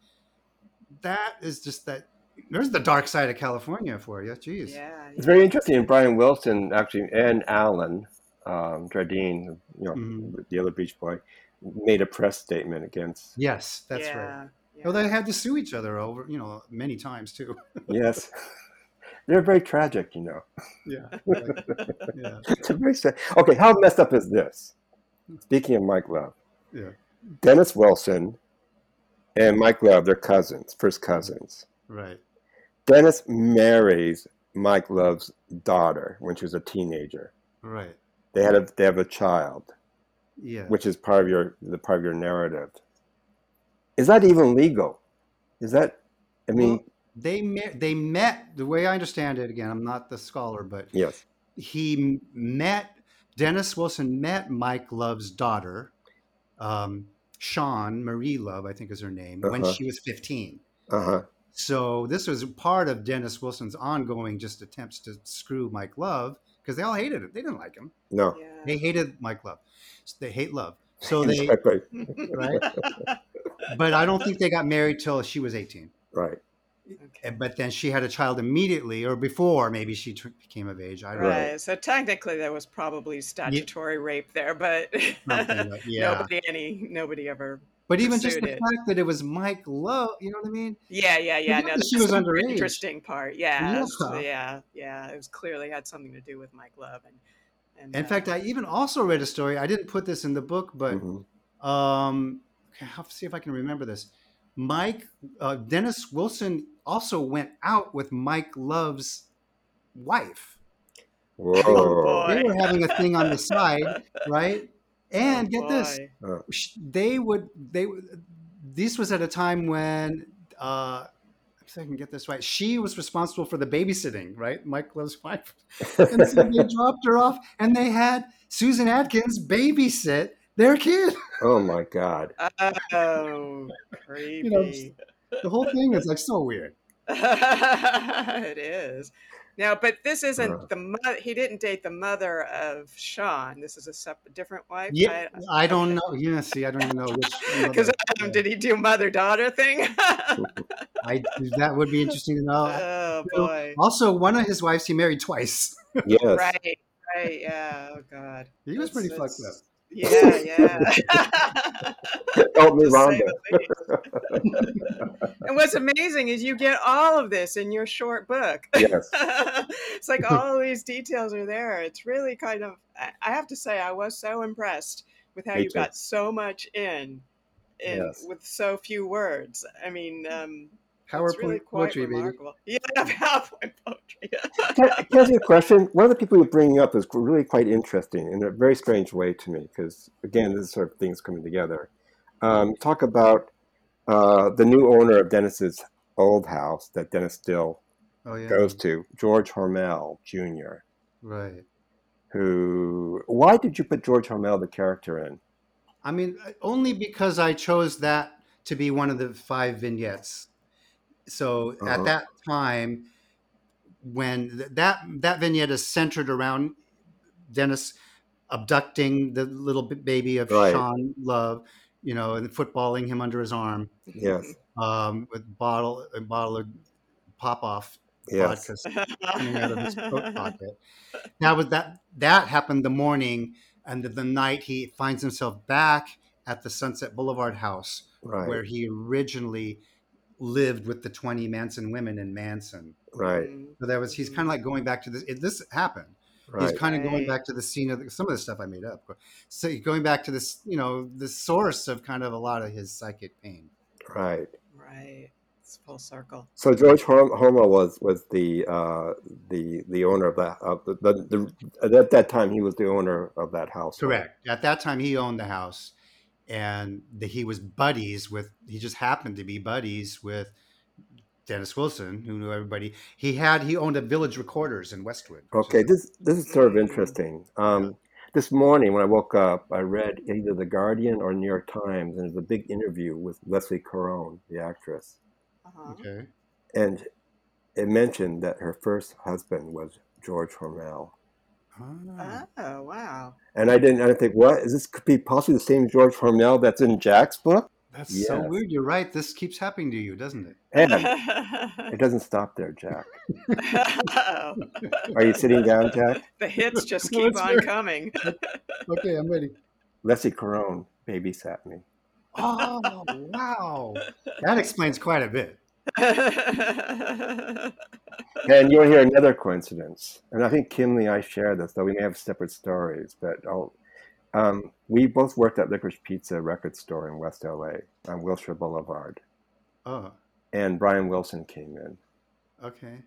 that is just that there's the dark side of california for you jeez Yeah. It's very interesting. And Brian Wilson actually and Alan um, Jardine, you know, Mhm. the other Beach Boy, made a press statement against. yes that's yeah. right Yeah. well they had to sue each other over you know many times too Yes, they're very tragic. You know, yeah yeah it's a very sad. Okay, how messed up is this? Speaking of Mike Love, yeah Dennis Wilson and Mike Love, they're cousins, first cousins. right Dennis marries Mike Love's daughter when she was a teenager. right They had a they have a child, yeah which is part of your the part of your narrative. Is that even legal? Is that? I mean, Well, they met they met the way i understand it again i'm not the scholar but yes, he met Dennis Wilson met Mike Love's daughter, um, Sean Marie Love, I think is her name, when Uh-huh. she was 15. uh huh, So this was part of Dennis Wilson's ongoing just attempts to screw Mike Love because they all hated him. They didn't like him. no, They hated Mike Love. They hate Love. So they, exactly, right? but I don't think they got married till she was 18. right, Okay. But then she had a child immediately, or before maybe she tr- became of age. I don't know. Right. So technically, there was probably statutory rape there, but like- yeah. nobody any nobody ever. But even just the it. fact that it was Mike Love, you know what I mean? Yeah, yeah, yeah. No, she was the underage. Interesting part. Yeah, Yeah. yeah, yeah. It was clearly had something to do with Mike Love, and, and In uh, fact, I even also read a story. I didn't put this in the book, but Mhm. um, I'll see if I can remember this. Mike uh, Dennis Wilson also went out with Mike Love's wife. Whoa, Oh, They were having a thing on the side, right? And Oh, get this, boy. sh- they would they this was at a time when uh if I can get this right, she was responsible for the babysitting, right? Mike Love's wife. And so they dropped her off and they had Susan Atkins babysit their kid. oh my God, Oh, creepy. know, The whole thing is like so weird. it is. Now, but this isn't Uh. the mother. He didn't date the mother of Sean. This is a separate, different wife. Yeah, I don't know. Yeah, see, I don't even know which. Because yeah. did he do mother daughter thing? I that would be interesting to know. oh boy. Also, one of his wives he married twice. yes, Right. Right. Yeah. Oh God. He was That's- pretty that's- fucked up. Yeah. Yeah. help me, Rhonda. and what's amazing is you get all of this in your short book. yes, it's like all these details are there. It's really kind of. I I have to say, I was so impressed with how Me you too. got so much in, in Yes. with so few words. I mean, um, PowerPoint really quite poetry, baby. remarkable. Yeah, PowerPoint poetry. Can, can I ask you a question? One of the people you're bringing up is really quite interesting in a very strange way to me, because again, this is sort of things coming together. Um, talk about uh, the new owner of Dennis's old house that Dennis still Oh yeah, goes to, George Hormel Jr. right. Who? Why did you put George Hormel, the character, in? I mean, only because I chose that to be one of the five vignettes. So Uh-huh. at that time, when th- that that vignette is centered around Dennis abducting the little baby of Right. Sean Love, you know, and footballing him under his arm Yes, um, with bottle a bottle of pop off yes, vodka coming out of his coat pocket. Now was that that happened the morning and the, the night he finds himself back at the Sunset Boulevard house right, where he originally lived with the 20 Manson women in Manson. right, So that was he's kind of like going back to this it, this happened. right. He's kind of going back to the scene of the, some of the stuff I made up. So going back to this, you know, the source of kind of a lot of his psychic pain. right. right. It's full circle. So George Hom- Homer was was the uh, the the owner of that of the, the, the at that time he was the owner of that house. Correct. At that time, he owned the house, and the, he was buddies with. He just happened to be buddies with Dennis Wilson, who knew everybody. He had he owned a Village Recorders in Westwood. which Okay, is- this this is sort of interesting. Um, This morning when I woke up, I read either the Guardian or New York Times, and there's a big interview with Leslie Caron, the actress, Uh-huh. okay. and it mentioned that her first husband was George Hormel. Ah. Oh, wow. And I didn't. I didn't think, what is this? Could be possibly the same George Hormel that's in Jack's book. That's so weird. You're right. This keeps happening to you, doesn't it? And it doesn't stop there, Jack. Are you sitting down, Jack? the hits just keep it's on very- coming. Okay, I'm ready. Leslie Caron babysat me. Oh wow, that explains quite a bit. And you'll hear another coincidence. And I think Kimley and I share this, though we may have separate stories. But um, we both worked at Licorice Pizza record store in West LA on Wilshire Boulevard. Oh, And Brian Wilson came in. okay.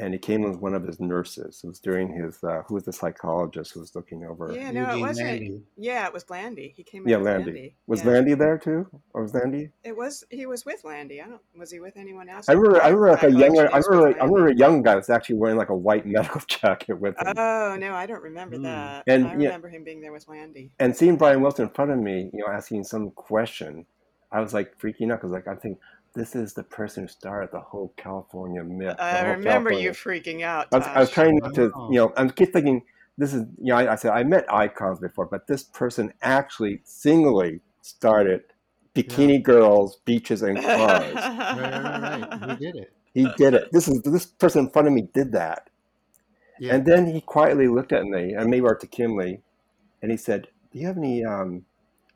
And he came in with one of his nurses. It was during his, uh, who was the psychologist who was looking over. yeah, no, it wasn't. Landy. Yeah, it was Landy. He came Yeah, with Landy. Landy. Was yeah. Landy there too? Or was Landy? It was. He was with Landy. I don't. Was he with anyone else? I remember, I remember like a recollection younger, I is with remember, I remember a young guy was actually wearing like a white medical jacket with him. Oh no, I don't remember Hmm. that. And, I yeah. remember him being there with Landy. and seeing Brian Wilson in front of me, you know, asking some question, I was like freaking out because like I'm thinking, this is the person who started the whole California myth. I remember California- you freaking out. I was, I was trying not to, you know, I'm keep thinking this is, you know, I, I said I met icons before, but this person actually singly started bikini girls, beaches, and cars. Right, right, right, right. He did it. he did it. This is this person in front of me did that. Yeah. And then he quietly looked at me, and maybe to Kimley, and he said, "Do you have any um,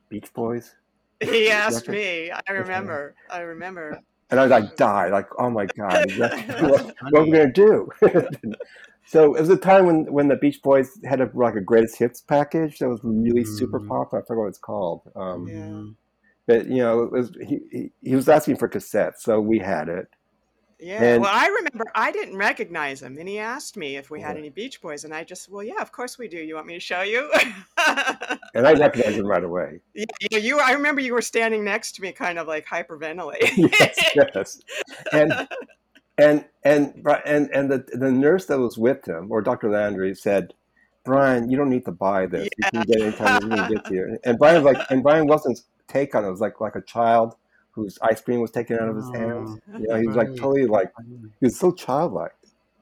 Beach Boys?" He asked me. I remember. I remember. And I was like, "Die!" Like, "Oh my God, what, what are we gonna do?" so it was a time when when the Beach Boys had a like a greatest hits package that was really super Mhm. popular. I forgot what it's called. Um, Yeah. But you know, it was, he, he he was asking for cassettes, so we had it. Yeah. And- well, I remember I didn't recognize him, and he asked me if we had Yeah. any Beach Boys, and I just, well, yeah, of course we do. You want me to show you? And I recognized him right away. yeah, you, you. I remember you were standing next to me, kind of like hyperventilating. yes, yes. And and and and and the the nurse that was with him, or Dr. Landy, said, "Brian, you don't need to buy this. You can get it anytime you can get here." And Brian was like, and Brian Wilson's take on it was like like a child whose ice cream was taken out of his hands. You know, he was like totally like he was so childlike.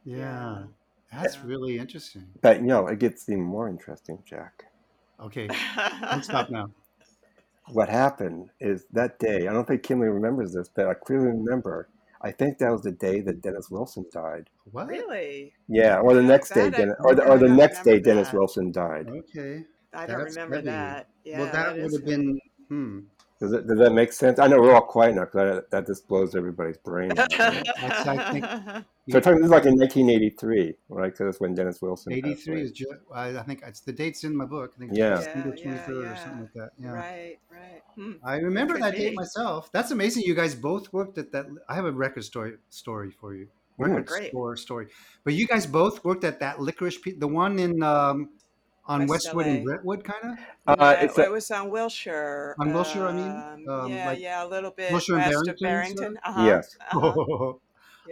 Yeah. That's Yeah. really interesting. But you know, it gets even more interesting, Jack. Okay, let's stop now. What happened is that day. I don't think Kimley remembers this, but I clearly remember. I think that was the day that Dennis Wilson died. What? really? Yeah, or the Yeah, next day, Dennis, or the, or the next day, remember Dennis. Wilson died. Okay. I don't That's remember heavy. that. Yeah, well, that, is would have been. Hmm. Does, it, does that make sense? I know we're all quiet now because that just blows everybody's brain. out. That's, I think, so talking, this is like in 1983, right? Because that's when Dennis Wilson. passed 83 is just. I, I think it's the date's in my book. I think Yeah. December Yeah, yeah, 23rd or something like that. Yeah. Right, right. Hmm. I remember that date myself. That's amazing. You guys both worked at that. I have a record story story for you. Ooh. Record Great. store story. But you guys both worked at that licorice. Pe- the one in um, on West Westwood and Brentwood, kind of. Uh, Yeah, it's it a- was on Wilshire. On Wilshire, I mean? Um, Um, yeah, like yeah, a little bit Wilshire and west Barrington and Barrington. Uh-huh, Yes. uh-huh,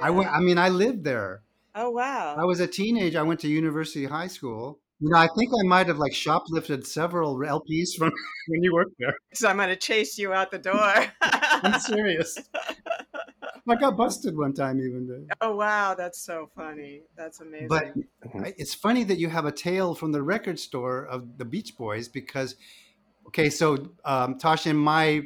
I went. I mean, I lived there. Oh wow. I was a teenager. I went to University High School. You know, I think I might have like shoplifted several LPs from when you worked there. so I'm gonna chase you out the door. I'm serious. I got busted one time even. Though. oh wow, that's so funny. That's amazing. But it's funny that you have a tale from the record store of the Beach Boys because, okay, so um, Tasha, in my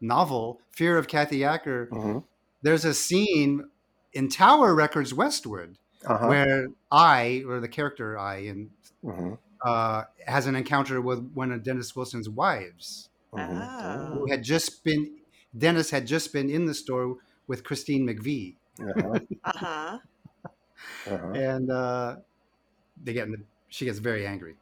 novel Fear of Kathy Acker, Mhm. there's a scene in Tower Records Westwood Uh-huh. where I, or the character I, in, Mhm. uh, has an encounter with one of Dennis Wilson's wives. Ah. who had just been. Dennis had just been in the store with Christine McVie, Uh-huh. uh-huh. Uh-huh. and uh, they get. She gets very angry.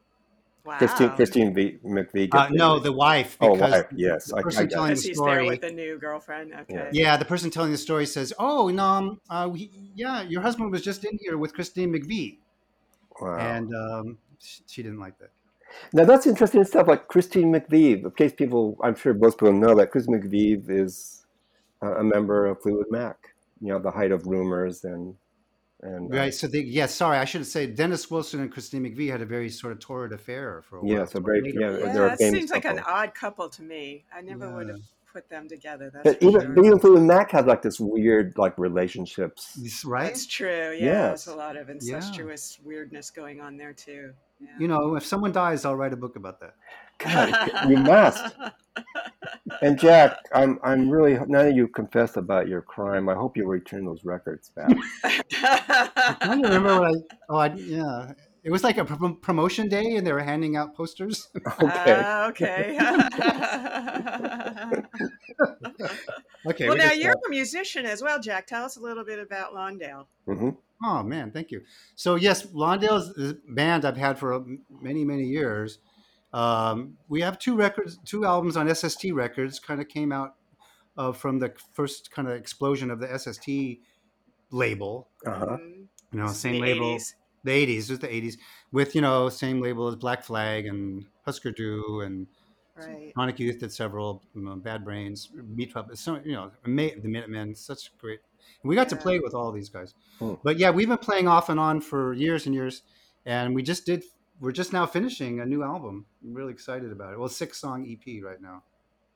Wow. Christine Christine v, McVie. Uh, no, the wife. Oh, wife, yes, I- The I person telling it. the Because he's story. there like- with the new girlfriend. Okay. yeah, the person telling the story says, "Oh, no, um, uh, we, yeah, your husband was just in here with Christine McVie," Wow. and um, she, she didn't like that. Now that's interesting stuff. Like Christine McVie, in case people, I'm sure most people know that Christine McVie is a a member of Fleetwood Mac. You know, the height of rumors and and uh, Right. So they, yeah, sorry, I should say Dennis Wilson and Christine McVie had a very sort of torrid affair for a while. yeah, so till very yeah, Yeah, they're a that famous seems like an odd couple to me. I never would have put them together. That's But even sure. but even Fleetwood Mac has like this weird like relationships. Yes, Right. That's true. Yeah, Yes. there's a lot of incestuous weirdness going on there too. Yeah. You know, if someone dies, I'll write a book about that. God, you must. And Jack, I'm I'm really now that you confessed about your crime, I hope you return those records back. I don't remember what I. Oh, I, yeah. It was like a prom- promotion day, and they were handing out posters. Okay. Ah, okay. okay. well, we now you're got- a musician as well, Jack. Tell us a little bit about Lawndale. hmm Oh man, thank you. So yes, Lawndale is a band I've had for many many years. Um, we have two records, two albums on SST Records. Kind of came out uh, from the first kind of explosion of the SST label. Uh-huh. Mm, You know, same the label. 80s. The '80s it was the '80s with you know same label as Black Flag and Husker Du and Right. Sonic Youth did several, you know, Bad Brains, Meat Puppet, so you know, ama- the Minutemen, such great. We got to play with all these guys, Hmm. but yeah, we've been playing off and on for years and years, and we just did. We're just now finishing a new album. I'm really excited about it. Well, six song EP right now.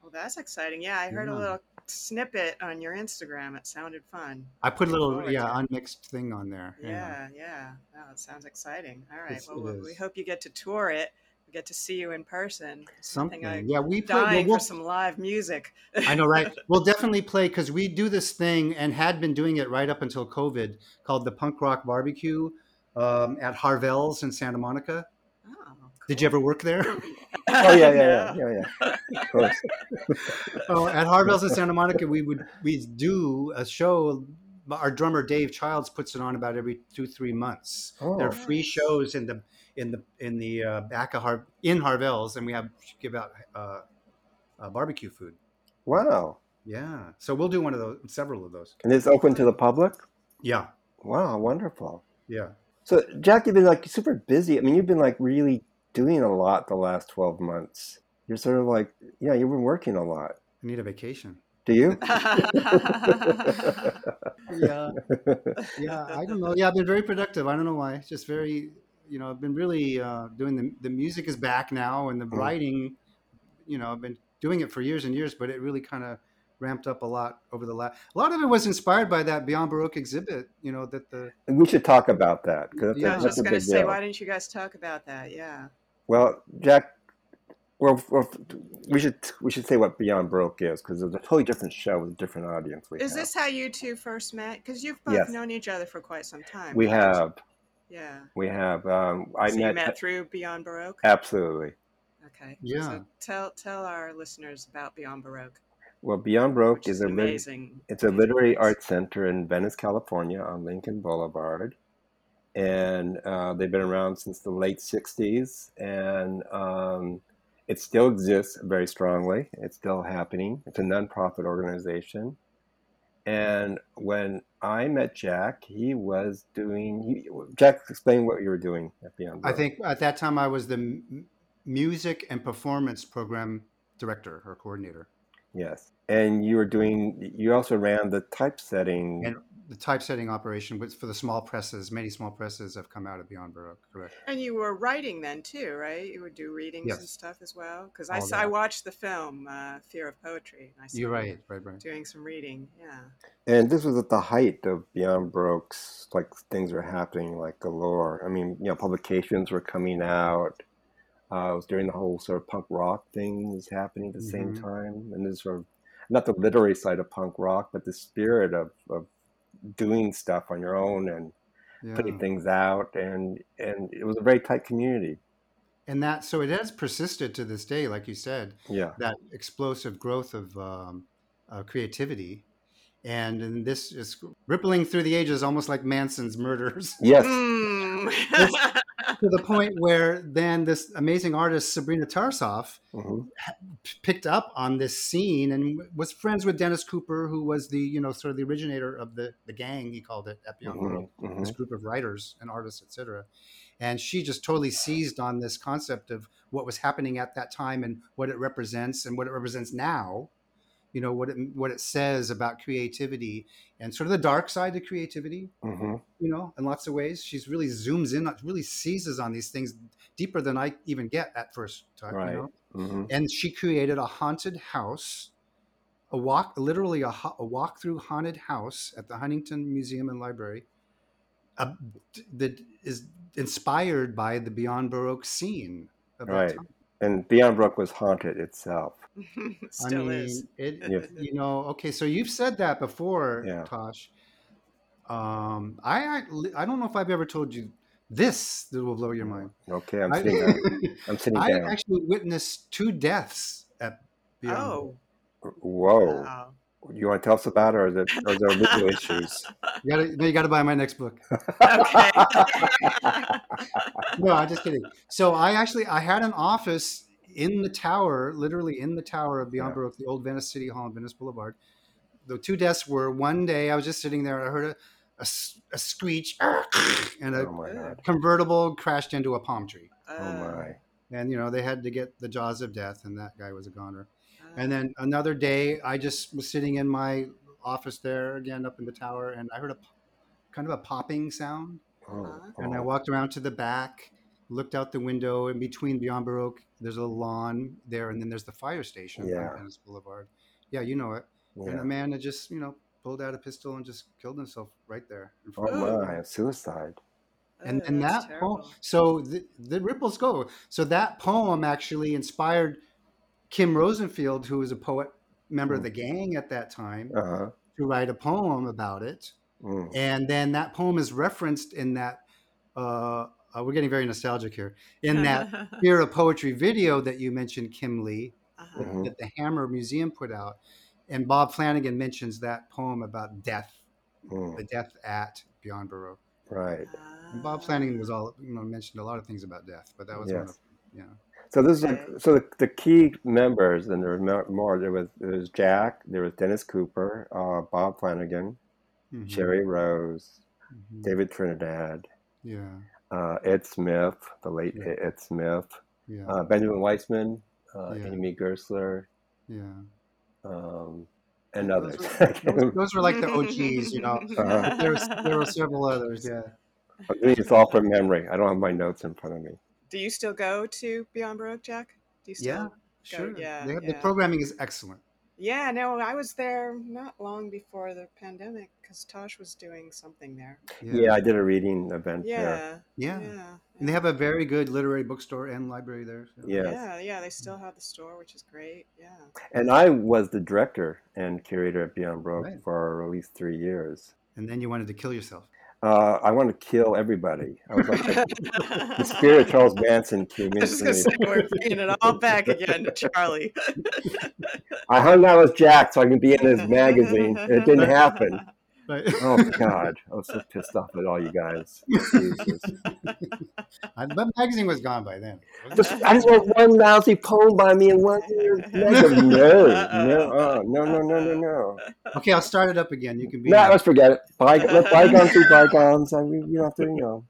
Well, that's exciting. Yeah, I heard a little snippet on your Instagram. It sounded fun. I put a little yeah unmixed thing on there. Yeah, yeah. Wow, it sounds exciting. All right. It's- well, we- hope you get to tour it. We get to see you in person. something. Yeah, we play. dying we'll- for some live music. I know, right? We'll definitely play because we do this thing and had been doing it right up until COVID called the Punk Rock Barbecue um, at Harvelle's in Santa Monica. Did you ever work there? Oh yeah, yeah, yeah, yeah, yeah. Of course. oh, at Harvelle's in Santa Monica, we would we do a show. Our drummer Dave Childs puts it on about every two three months. Oh. There are free Nice. shows in the in the in the uh, back of Har- in Harvelle's, and we have give out uh, uh, barbecue food. Wow. Yeah, so we'll do one of those, several of those. And it's open to the public? Yeah, Wow, wonderful. yeah. So Jack, you've been like super busy. I mean, you've been like really doing a lot the last twelve months. You're sort of like, yeah, you've been working a lot. I need a vacation. Do you? Yeah, yeah. I don't know. Yeah, I've been very productive. I don't know why. It's just very, you know, I've been really uh, doing the the music is back now, and the Mm. writing. You know, I've been doing it for years and years, but it really kind of ramped up a lot over the last. A lot of it was inspired by that Beyond Baroque exhibit. You know that the we should talk about that because Yeah, a, I was just going to say, deal. why didn't you guys talk about that? Yeah. Well, Jack, well, well, we should we should say what Beyond Baroque is because it's a totally different show with a different audience. We Is have. this how you two first met? Because you've both Yes. known each other for quite some time. We right? have Yeah. we have. Um, I so met, you met through Beyond Baroque? absolutely. Okay. Yeah. So tell tell our listeners about Beyond Baroque. Well, Beyond Baroque Which is is a an lit- amazing. It's a literary arts center in Venice, California, on Lincoln Boulevard, and uh, they've been around since the late '60s, and um, it still exists very strongly. It's still happening. It's a nonprofit organization. And when I met Jack, he was doing. He, Jack, explain what you were doing at Beyond. I think at that time I was the m- music and performance program director or coordinator. yes, and you were doing. You also ran the typesetting. And the typesetting operation was for the small presses. Many small presses have come out of Beyond Baroque. Correct. And you were writing then too, right? You would do readings and stuff as well. Because I saw, I watched the film uh, Fear of Poetry. And I saw You're right. Right. Right. Doing some reading, yeah. And this was at the height of Beyond Baroque's, like things were happening like galore. I mean, you know, publications were coming out. Uh, it was during the whole sort of punk rock thing was happening at the same Mhm. time, and this sort of not the literary side of punk rock, but the spirit of, of doing stuff on your own and putting things out, and and it was a very tight community. And that so it has persisted to this day, like you said, Yeah, that explosive growth of um, uh, creativity. And, and this is rippling through the ages, almost like Manson's murders. yes, Mm. To the point where then this amazing artist Sabrina Tarasoff Mhm. picked up on this scene and was friends with Dennis Cooper, who was the you know sort of the originator of the the gang he called it at Beyond Mhm. World, this group of writers and artists, etc. And she just totally seized on this concept of what was happening at that time and what it represents and what it represents now. You know what it what it says about creativity and sort of the dark side of creativity Mhm. you know, in lots of ways. She's really zooms in, really seizes on these things deeper than I even get at first time. Right. You know? Mhm. And she created a haunted house, a walk, literally a, a walk through haunted house at the Huntington Museum and Library, uh, that is inspired by the Beyond Baroque scene. Of that Right. time. And Beyond Baroque was haunted itself. Still I mean, is. it, Yes. you know, okay, so you've said that before, Yeah. Tosh. Um, I, I I don't know if I've ever told you this that will blow your mind. Okay, I'm I, sitting down. I'm sitting I down. actually witnessed two deaths at Beyond. Oh, Whoa. wow. You want to tell us about it, or is it, or there legal issues? You gotta, you gotta buy my next book. Okay. No, I'm just kidding. So I actually I had an office in the tower, literally in the tower of Beyond Yeah. Baroque, the old Venice City Hall on Venice Boulevard. The two desks were one day I was just sitting there and I heard a a screech and a Oh convertible crashed into a palm tree. Oh Uh, my. And you know they had to get the jaws of death, and that guy was a goner. And then another day, I just was sitting in my office there again up in the tower, and I heard a kind of a popping sound. Oh, And I oh. walked around to the back, looked out the window, in between Beyond Baroque, there's a lawn there, and then there's the fire station Yeah. on Venice Boulevard. Yeah, you know it. And a man had just, you know, pulled out a pistol and just killed himself right there. in Oh front of me. my, suicide. and oh, and that's that poem, so the, the ripples go. So that poem actually inspired Kim Rosenfield, who was a poet, member of Mm. the gang at that time, Uh huh. to write a poem about it. Mm. And then that poem is referenced in that. Uh, uh, we're getting very nostalgic here. In that Fear of Poetry video that you mentioned, Kimley, Uh-huh. Mhm. that the Hammer Museum put out, and Bob Flanagan mentions that poem about death, Mm. the death at Beyond Baroque. Right. And Bob Flanagan was all you know mentioned a lot of things about death, but that was one of you know. So this is like, so the, the key members, and there were more. There was there was Jack, there was Dennis Cooper, uh, Bob Flanagan, Mhm, Sheree Rose, mhm. David Trinidad, Yeah, uh, Ed Smith, the late Yeah. Ed Smith, yeah, uh, Benjamin Weissman, uh, Yeah. Amy Gerstler, yeah. um, and Those others. were, those, those were like the OGs, you know. Uh-huh. There was there were several others. Yeah. I it's all from memory. I don't have my notes in front of me. Do you still go to Beyond Baroque, Jack? Do you still? Yeah, Sure. yeah, They have- The programming is excellent. Yeah, no, I was there not long before the pandemic because Tosh was doing something there. Yeah. I did a reading event there. Yeah. Yeah. Yeah. And they have a very good literary bookstore and library there. so- Yes. Yeah, yeah, they still have the store, which is great. Yeah. And I was the director and curator at Beyond Baroque Right. for at least three years. And then you wanted to kill yourself. Uh, I want to kill everybody. I was like the, spirit of Charles Manson came I was just gonna into say we're bringing it all back again to Charlie. I hung out with Jack so I could be in his magazine. and It didn't happen. But Oh God, I was so pissed off at all you guys. Jesus. I- the magazine was gone by then. Just, I just want one lousy poem by me and one year. No, no, uh, no, no, no, no, no. Okay, I'll start it up again. You can be. No, let's forget it. By, let bygones be bygones. I mean, you don't have to, you know.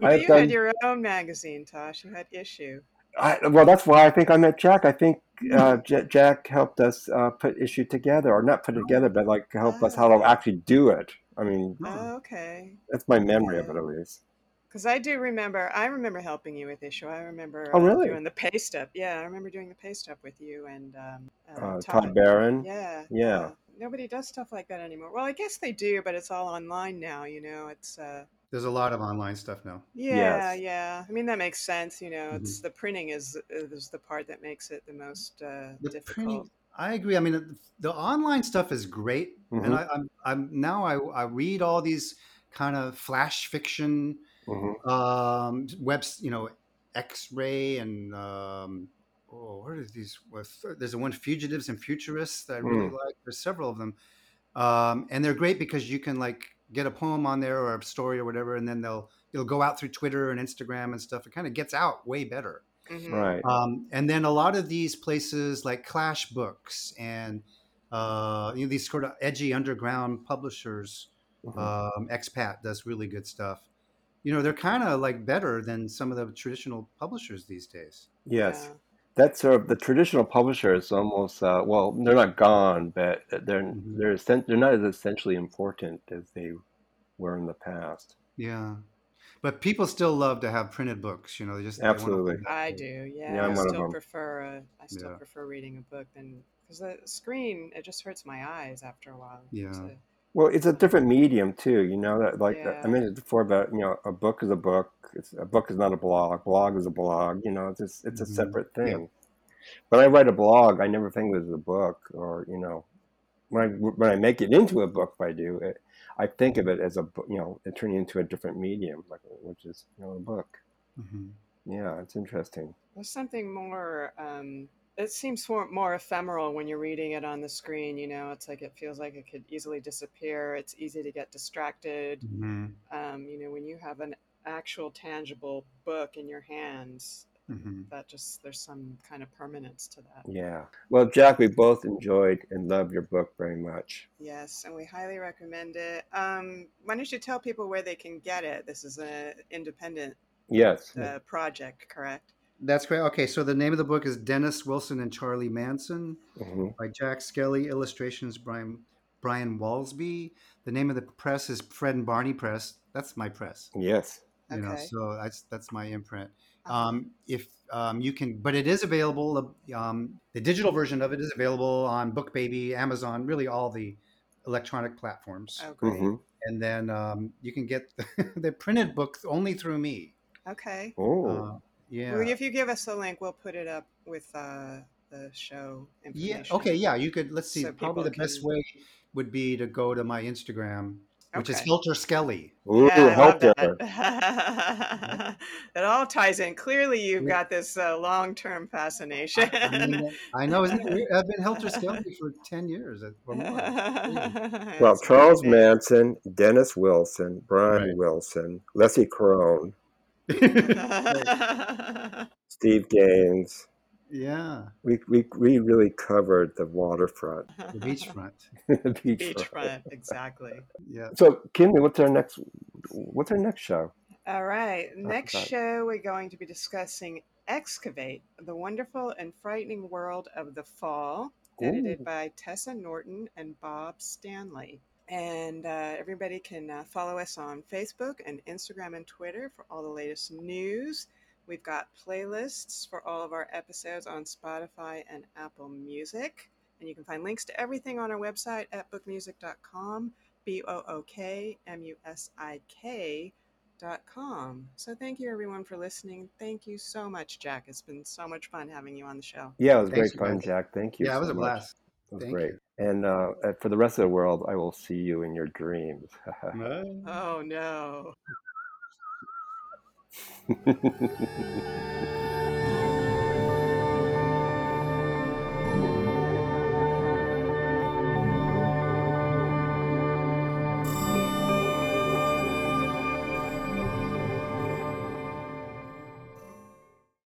Well, I've you done- had your own magazine, Tosh. You had issue. I, well, that's why I think I met Jack. I think uh, J- Jack helped us uh, put issue together, or not put it together, but like help us how to actually do it. I mean, Oh. Oh, okay. that's my memory of it, at least. Because I do remember, I remember helping you with issue. I remember Oh, uh, really? doing the pay stub. Yeah, I remember doing the pay stub with you and um, Uh, Todd Barron. Yeah, Yeah. Nobody does stuff like that anymore. Well, I guess they do, but it's all online now. You know, it's uh, There's a lot of online stuff now. yeah, Yes. yeah. I mean, that makes sense. You know, Mm-hmm. it's the printing is is the part that makes it the most uh, The difficult. printing, I agree. I mean, the online stuff is great, Mhm. and I, I'm, I'm now I, I read all these kind of flash fiction hmm um, webs, you know, X-ray and um, oh, what are these? There's the one Fugitives and Futurists that I really like. There's several of them, um, and they're great because you can like get a poem on there or a story or whatever, and then they'll it'll go out through Twitter and Instagram and stuff. It kind of gets out way better. Mhm. Right. Um, and then a lot of these places like Clash Books and uh, you know these sort of edgy underground publishers, Mhm. um, Expat does really good stuff. You know, they're kind of like better than some of the traditional publishers these days. yes. Yeah. That's sort of the traditional publishers almost uh, well they're not gone but they're Mhm. they're essen- they're not as essentially important as they were in the past. Yeah, but people still love to have printed books. You know, they just they Absolutely. I do. Yeah, Yeah, I'm one of still them. prefer. Uh, I still Yeah. prefer reading a book than because the screen it just hurts my eyes after a while. Yeah. So, Well, it's a different medium too. You know that like Yeah. I mentioned before about you know a book is a book. It's, a book is not a blog. Blog is a blog. You know, it's just, it's a Mhm. separate Yeah. thing. When I write a blog, I never think of it as a book, or you know, when I when I make it into a book, if I do it, I think of it as a bo- you know, it turning into a different medium, like which is you know a book. Mhm. Yeah, it's interesting. there's something more. Um, it seems more, more ephemeral when you're reading it on the screen. You know, it's like it feels like it could easily disappear. It's easy to get distracted. Mhm. Um, you know, when you have an actual tangible book in your hands, Mhm. that just there's some kind of permanence to that. Yeah. Well, Jack, we both enjoyed and loved your book very much. Yes, and we highly recommend it. Um, why don't you tell people where they can get it? This is an independent Yes. uh, project, correct? That's great. Okay, so the name of the book is Dennis Wilson and Charlie Manson hmm by Jack Skelley. Illustrations Brian Brian Walsby. The name of the press is Fred and Barney Press. That's my press. Yes. You know, Okay. so that's that's my imprint. Um, if um, you can, but it is available. Um, the digital version of it is available on BookBaby, Amazon, really all the electronic platforms. Oh, great. hmm And then um, you can get the printed book only through me. Okay. Oh. Uh, yeah. Well, if you give us a link, we'll put it up with uh, the show Yeah. Okay. Yeah. You could. Let's see. So probably the people best way would be to go to my Instagram, which is Okay. Helter Skelley. Ooh, Yeah, I help that. there. that all ties in. Clearly, you've Yeah. got this uh, long-term fascination. I, mean, I know. Isn't it weird? I've been Helter Skelley for ten years or more. Well, Charles amazing. Manson, Dennis Wilson, Brian Right. Wilson, Leslie Caron, Steve Gaines. yeah. We, we, we really covered the waterfront. The beachfront. the beachfront. Beachfront, exactly. Yeah. So, Kimley, what's our next? What's our next show? All right. Next about show, we're going to be discussing Excavate, the wonderful and frightening world of the fall, edited Ooh. by Tessa Norton and Bob Stanley. And uh, everybody can uh, follow us on Facebook and Instagram and Twitter for all the latest news. We've got playlists for all of our episodes on Spotify and Apple Music. And you can find links to everything on our website at bookmusik.com, B O O K M U S I K dot com. So thank you everyone for listening. Thank you so much, Jack. It's been so much fun having you on the show. Yeah, it was Thanks, great fun, guys. Jack. Thank you. Yeah, it was a much. blast. It was Thank great. you. And uh, uh, for the rest of the world, I will see you in your dreams. Oh no.